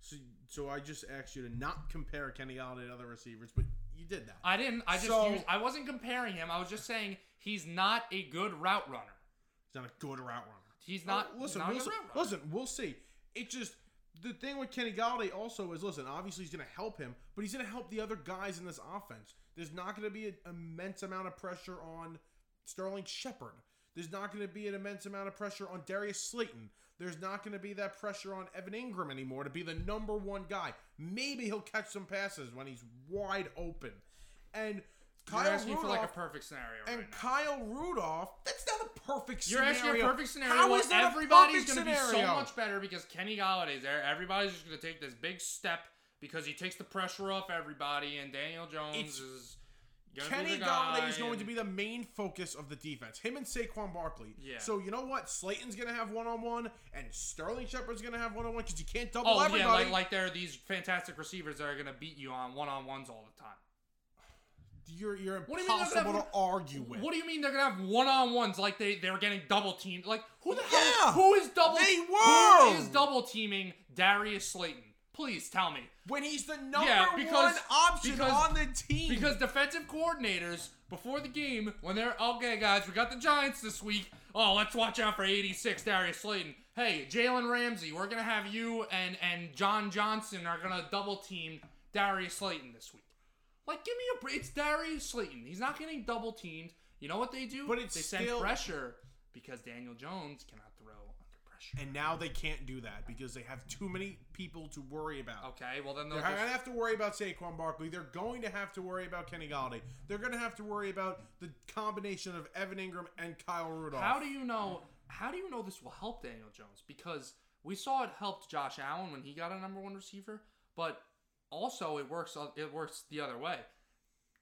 So, so I just asked you to not compare Kenny Golladay to other receivers, but you did that. I didn't. I just So- used. I wasn't comparing him. I was just saying he's not a good route runner. He's not a good route runner. He's not. Oh, listen, not a we'll good see, route runner. listen, we'll see. It just the thing with Kenny Golladay also is listen. Obviously, he's going to help him, but he's going to help the other guys in this offense. There's not going to be an immense amount of pressure on Sterling Shepard. There's not going to be an immense amount of pressure on Darius Slayton. There's not going to be that pressure on Evan Engram anymore to be the number one guy. Maybe he'll catch some passes when he's wide open. And You're Kyle asking Rudolph, for like a perfect scenario. and right. Kyle Rudolph, that's not a perfect scenario. You're scenario. asking a perfect scenario. How is that everybody's going to be so much better because Kenny Golladay's there. Everybody's just going to take this big step because he takes the pressure off everybody, and Daniel Jones It's- is. Kenny Golladay is going to be the main focus of the defense. Him and Saquon Barkley. Yeah. So you know what? Slayton's going to have one on one, and Sterling Shepard's going to have one on one because you can't double Oh yeah, everybody. like like there are these fantastic receivers that are gonna beat you on one on ones all the time. you're you're What do you impossible gonna argue with. What do you mean they're gonna have one on ones like they they're getting double teamed? Like who the Yeah, hell? Who is double? they were! is double teaming Darius Slayton? Please tell me. when he's the number Yeah, because- one option because- on the team. Because defensive coordinators before the game, when they're okay, guys, we got the Giants this week. Oh, let's watch out for 86 Darius Slayton. Hey, Jalen Ramsey, we're gonna have you and and John Johnson are gonna double team Darius Slayton this week. Like, give me a break. It's Darius Slayton. He's not getting double teamed. You know what they do? But it's they send still- pressure because Daniel Jones cannot throw under pressure. and now they can't do that because they have too many people to worry about. Okay, well then they'll They're going to have to worry about Saquon Barkley. They're going to have to worry about Kenny Golladay. They're going to have to worry about the combination of Evan Engram and Kyle Rudolph. How do you know? How do you know this will help Daniel Jones? Because we saw it helped Josh Allen when he got a number one receiver, but also it works. It works the other way.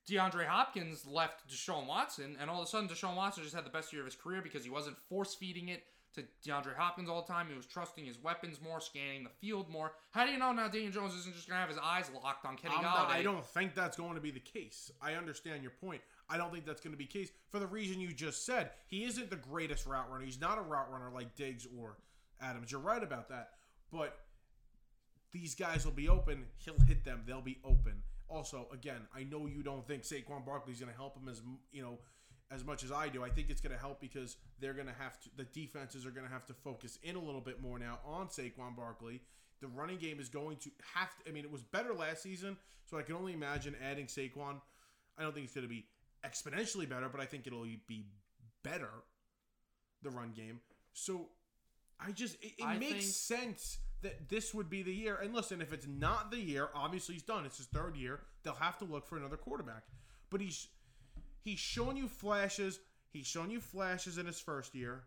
DeAndre Hopkins left Deshaun Watson, and all of a sudden Deshaun Watson just had the best year of his career because he wasn't force feeding it to DeAndre Hopkins all the time. He was trusting his weapons more, scanning the field more. How do you know now Daniel Jones isn't just gonna have his eyes locked on Kenny Golladay? not- I don't think that's going to be the case. I understand your point. I don't think that's going to be the case for the reason you just said. He isn't the greatest route runner. He's not a route runner like Diggs or Adams. You're right about that. But these guys will be open. He'll hit them. They'll be open. Also, again, I know you don't think Saquon Barkley's going to help him as you know as much as I do. I think it's going to help because they're going to have to. The defenses are going to have to focus in a little bit more now on Saquon Barkley. The running game is going to have to. I mean, it was better last season, so I can only imagine adding Saquon. I don't think it's going to be exponentially better, but I think it'll be better. The run game. So I just it, it I makes sense that this would be the year. And listen, if it's not the year, obviously he's done. It's his third year. They'll have to look for another quarterback. But he's he's shown you flashes. He's shown you flashes in his first year.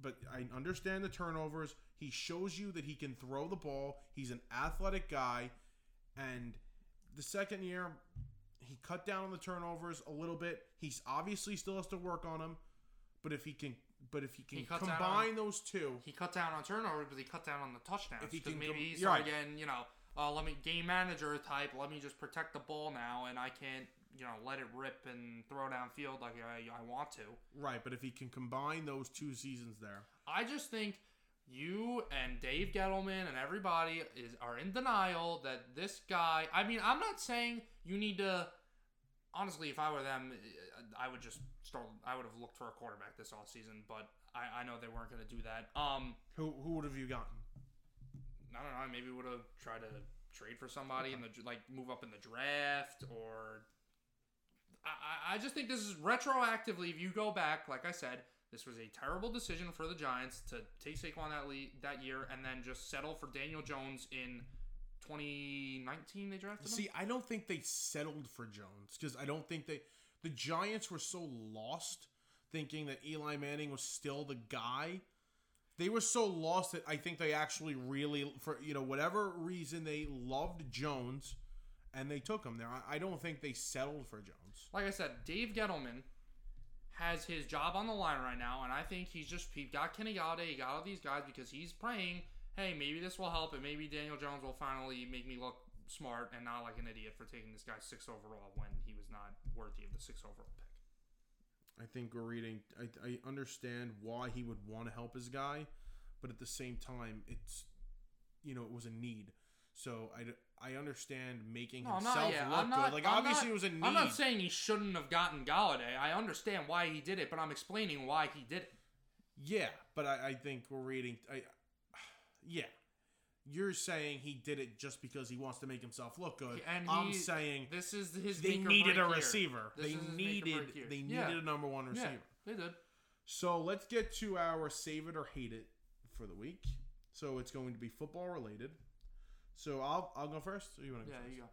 But I understand the turnovers. He shows you that he can throw the ball. He's an athletic guy. And the second year, he cut down on the turnovers a little bit. He's obviously still has to work on them. But if he can, but if he can He combine those two, He cut down on turnovers, but he cut down on the touchdowns. If he can maybe he's right. again, you know, uh, let me game manager type. Let me just protect the ball now, and I can't, you know, let it rip and throw downfield like I, I want to. right? But if he can combine those two seasons there, I just think you and Dave Gettleman and everybody is are in denial that this guy. I mean, I'm not saying you need to. Honestly, if I were them, I would just start. I would have looked for a quarterback this offseason, but I, I know they weren't going to do that. Um, who who would have you gotten? I don't know. Maybe would have tried to trade for somebody in the like move up in the draft or. I, I- I just think this is retroactively. If you go back, like I said, this was a terrible decision for the Giants to take Saquon that lead, that year and then just settle for Daniel Jones in 2019. They drafted him. See, I don't think they settled for Jones because I don't think they. The Giants were so lost thinking that Eli Manning was still the guy. They were so lost that I think they actually really, for you know whatever reason, they loved Jones, and they took him there. I, I don't think they settled for Jones. like I said, Dave Gettleman has his job on the line right now, and I think he's just he got Kenny Golladay, he got all these guys because he's praying, hey, maybe this will help, and maybe Daniel Jones will finally make me look smart and not like an idiot for taking this guy six overall when he was not worthy of the six overall pick. I think we're reading. I, I understand why he would want to help his guy, but at the same time, it's you know it was a need. So I, I understand making No, himself not. Yeah, look not. good. Like I'm obviously not- it was a need. I'm not saying he shouldn't have gotten Golladay. I understand why he did it, but I'm explaining why he did it. yeah, but I, I think we're reading. I, yeah, you're saying he did it just because he wants to make himself look good. And I'm he- saying This is his. they needed a receiver. They is his make or needed they needed Yeah. a number one receiver. Yeah, they did. So let's get to our save it or hate it for the week. So it's going to be football related. So I'll I'll go first. You want to go Yeah, first? you go.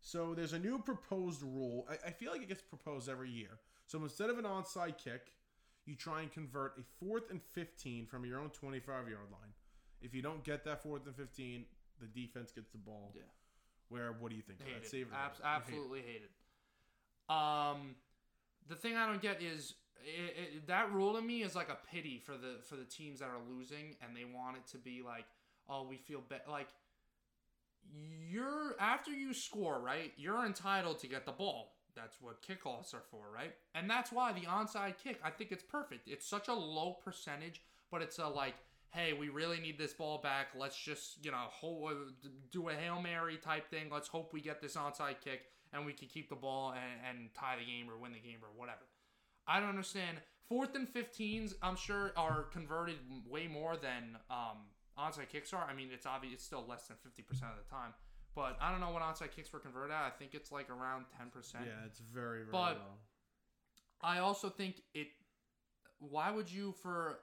So there's a new proposed rule. I, I feel like it gets proposed every year. So instead of an onside kick, you try and convert a fourth and 15 from your own 25 yard line. If you don't get that fourth and 15, the defense gets the ball. Yeah. Where what do you think? of Hate. Save it or Abs- hate it? You hate it. absolutely hate it. Um, the thing I don't get is it, it, that rule to me is like a pity for the for the teams that are losing, and they want it to be like, oh, we feel bad. Like you're after you score, right? You're entitled to get the ball. That's what kickoffs are for, right? And that's why the onside kick, I think it's perfect. It's such a low percentage, but it's a like, hey, we really need this ball back. Let's just, you know, ho- do a Hail Mary type thing. Let's hope we get this onside kick and we can keep the ball and, and tie the game or win the game or whatever. I don't understand. Fourth and 15s, I'm sure, are converted way more than um, onside kicks are. I mean, it's obvious it's still less than 50% of the time. But I don't know what onside kicks were converted at. I think it's like around 10%. Yeah, it's very very But- low. I also think it. Why would you for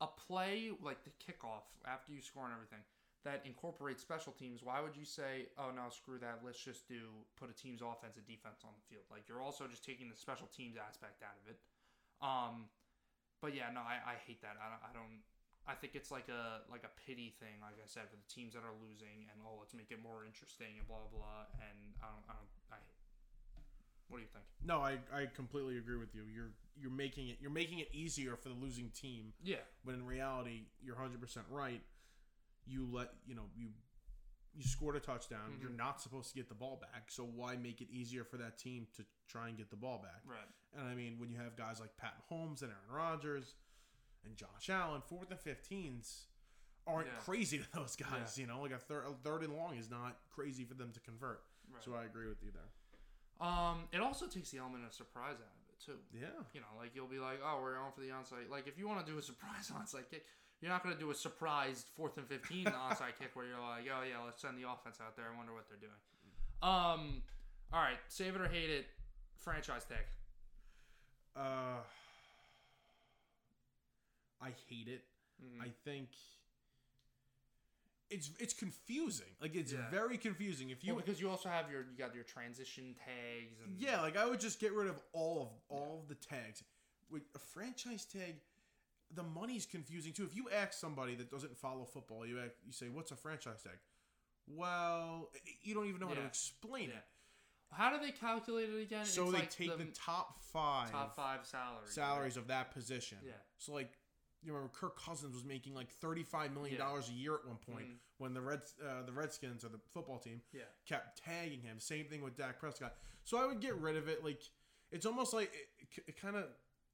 a play like the kickoff after you score and everything that incorporates special teams? Why would you say, "Oh no, screw that. Let's just do put a team's offense and defense on the field"? Like you're also just taking the special teams aspect out of it. Um, but yeah, no, I, I hate that. I don't, I don't. I think it's like a like a pity thing, like I said, for the teams that are losing, and oh, let's make it more interesting and blah blah. And I don't, I don't, I. What do you think? No, I, I completely agree with you. You're you're making it you're making it easier for the losing team Yeah, when in reality you're 100% right. You let, you know, you you scored a touchdown. Mhm. You're not supposed to get the ball back. So why make it easier for that team to try and get the ball back? right. And I mean, when you have guys like Pat Mahomes and Aaron Rodgers and Josh Allen, fourth and 15s aren't Yeah. crazy to those guys. Yeah. You know, like a, thir- a third and long is not crazy for them to convert. Right. So I agree with you there. Um, it also takes the element of surprise out of too. Yeah. You know, like you'll be like, oh, we're going for the onside. Like if you want to do a surprise onside kick, you're not going to do a surprised fourth and fifteen onside kick where you're like, oh yeah, let's send the offense out there. I wonder what they're doing. Um, all right, save it or hate it, franchise tag. Uh, I hate it. Mhm. I think it's it's confusing. Like it's Yeah. very confusing. If you Well, because you also have your you got your transition tags and yeah, like I would just get rid of all of all of the tags. With a franchise tag, the money's confusing too. If you ask somebody that doesn't follow football, you ask, you say, "What's a franchise tag?" Well, you don't even know how to explain Yeah. it. How do they calculate it again? So It's they like take the, top five top five salaries. salaries of that position. Yeah. So like you remember Kirk Cousins was making like thirty five million dollars a year at one point Mhm. when the Reds uh, the Redskins or the football team Yeah. kept tagging him. Same thing with Dak Prescott. So I would get rid of it. Like it's almost like it, it kind of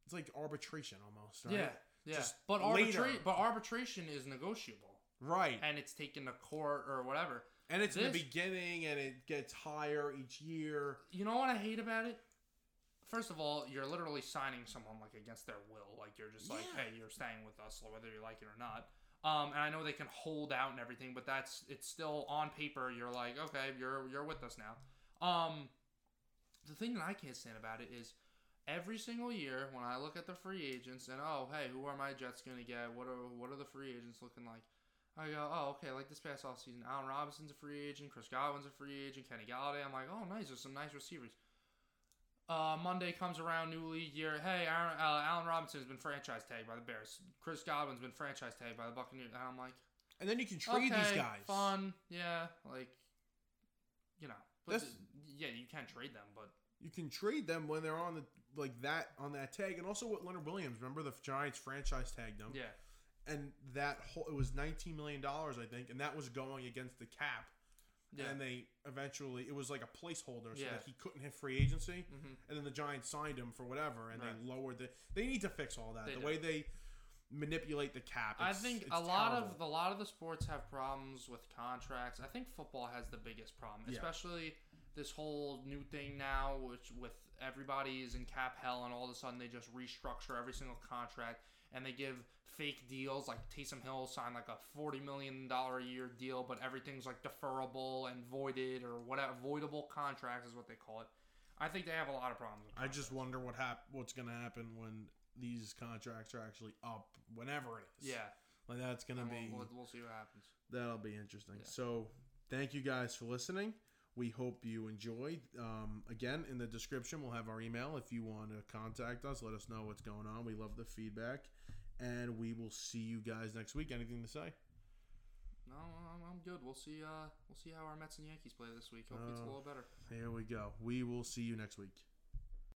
it's like arbitration almost. Right? Yeah. Yeah. Just but later. arbitra- but arbitration is negotiable Right. and it's taken to court or whatever. And it's in the beginning and it gets higher each year. You know what I hate about it? First of all, you're literally signing someone like against their will. Like you're just like, Yeah. hey, you're staying with us, whether you like it or not. Um, and I know they can hold out and everything, but that's it's still on paper. You're like, okay, you're you're with us now. Um, the thing that I can't stand about it is every single year when I look at the free agents and oh hey, who are my Jets gonna get? What are what are the free agents looking like? I go, oh okay, like this past offseason, Allen Robinson's a free agent, Chris Godwin's a free agent, Kenny Golladay. I'm like, oh nice, there's some nice receivers. Uh, Monday comes around, new league year. Hey, Aaron, uh, Allen Robinson has been franchise tagged by the Bears. Chris Godwin's been franchise tagged by the Buccaneers. And I'm like, And then you can trade okay, these guys. fun, yeah, like, you know, but That's- th- yeah, you can trade them, but You can trade them when they're on the like that on that tag. And also with Leonard Williams, remember the Giants franchise tagged him. yeah, and that whole it was 19 million dollars i think and that was going against the cap yeah, and they eventually it was like a placeholder so Yeah. that he couldn't hit free agency hmm and then the giants signed him for whatever and Right. they lowered the they need to fix all that They the do. way they manipulate the cap I think a lot terrible. of a lot of the sports have problems with contracts. I think football has the biggest problem, Yeah. especially this whole new thing now, which with everybody is in cap hell, and all of a sudden they just restructure every single contract and they give fake deals. Like Taysom Hill signed like a forty million dollar a year deal, but everything's like deferrable and voided or whatever. Voidable contracts is what they call it. I think they have a lot of problems. With i just wonder what hap- what's going to happen when these contracts are actually up whenever it is yeah, like that's going to be we'll, we'll, we'll see what happens. That'll be interesting. Yeah. So, thank you guys for listening. We hope you enjoyed. Um, again, in the description, we'll have our email. If you want to contact us, let us know what's going on. We love the feedback. And we will see you guys next week. Anything to say? No, I'm, I'm good. We'll see. Uh, we'll see how our Mets and Yankees play this week. Hopefully, it's a Oh. little better. Here we go. We will see you next week.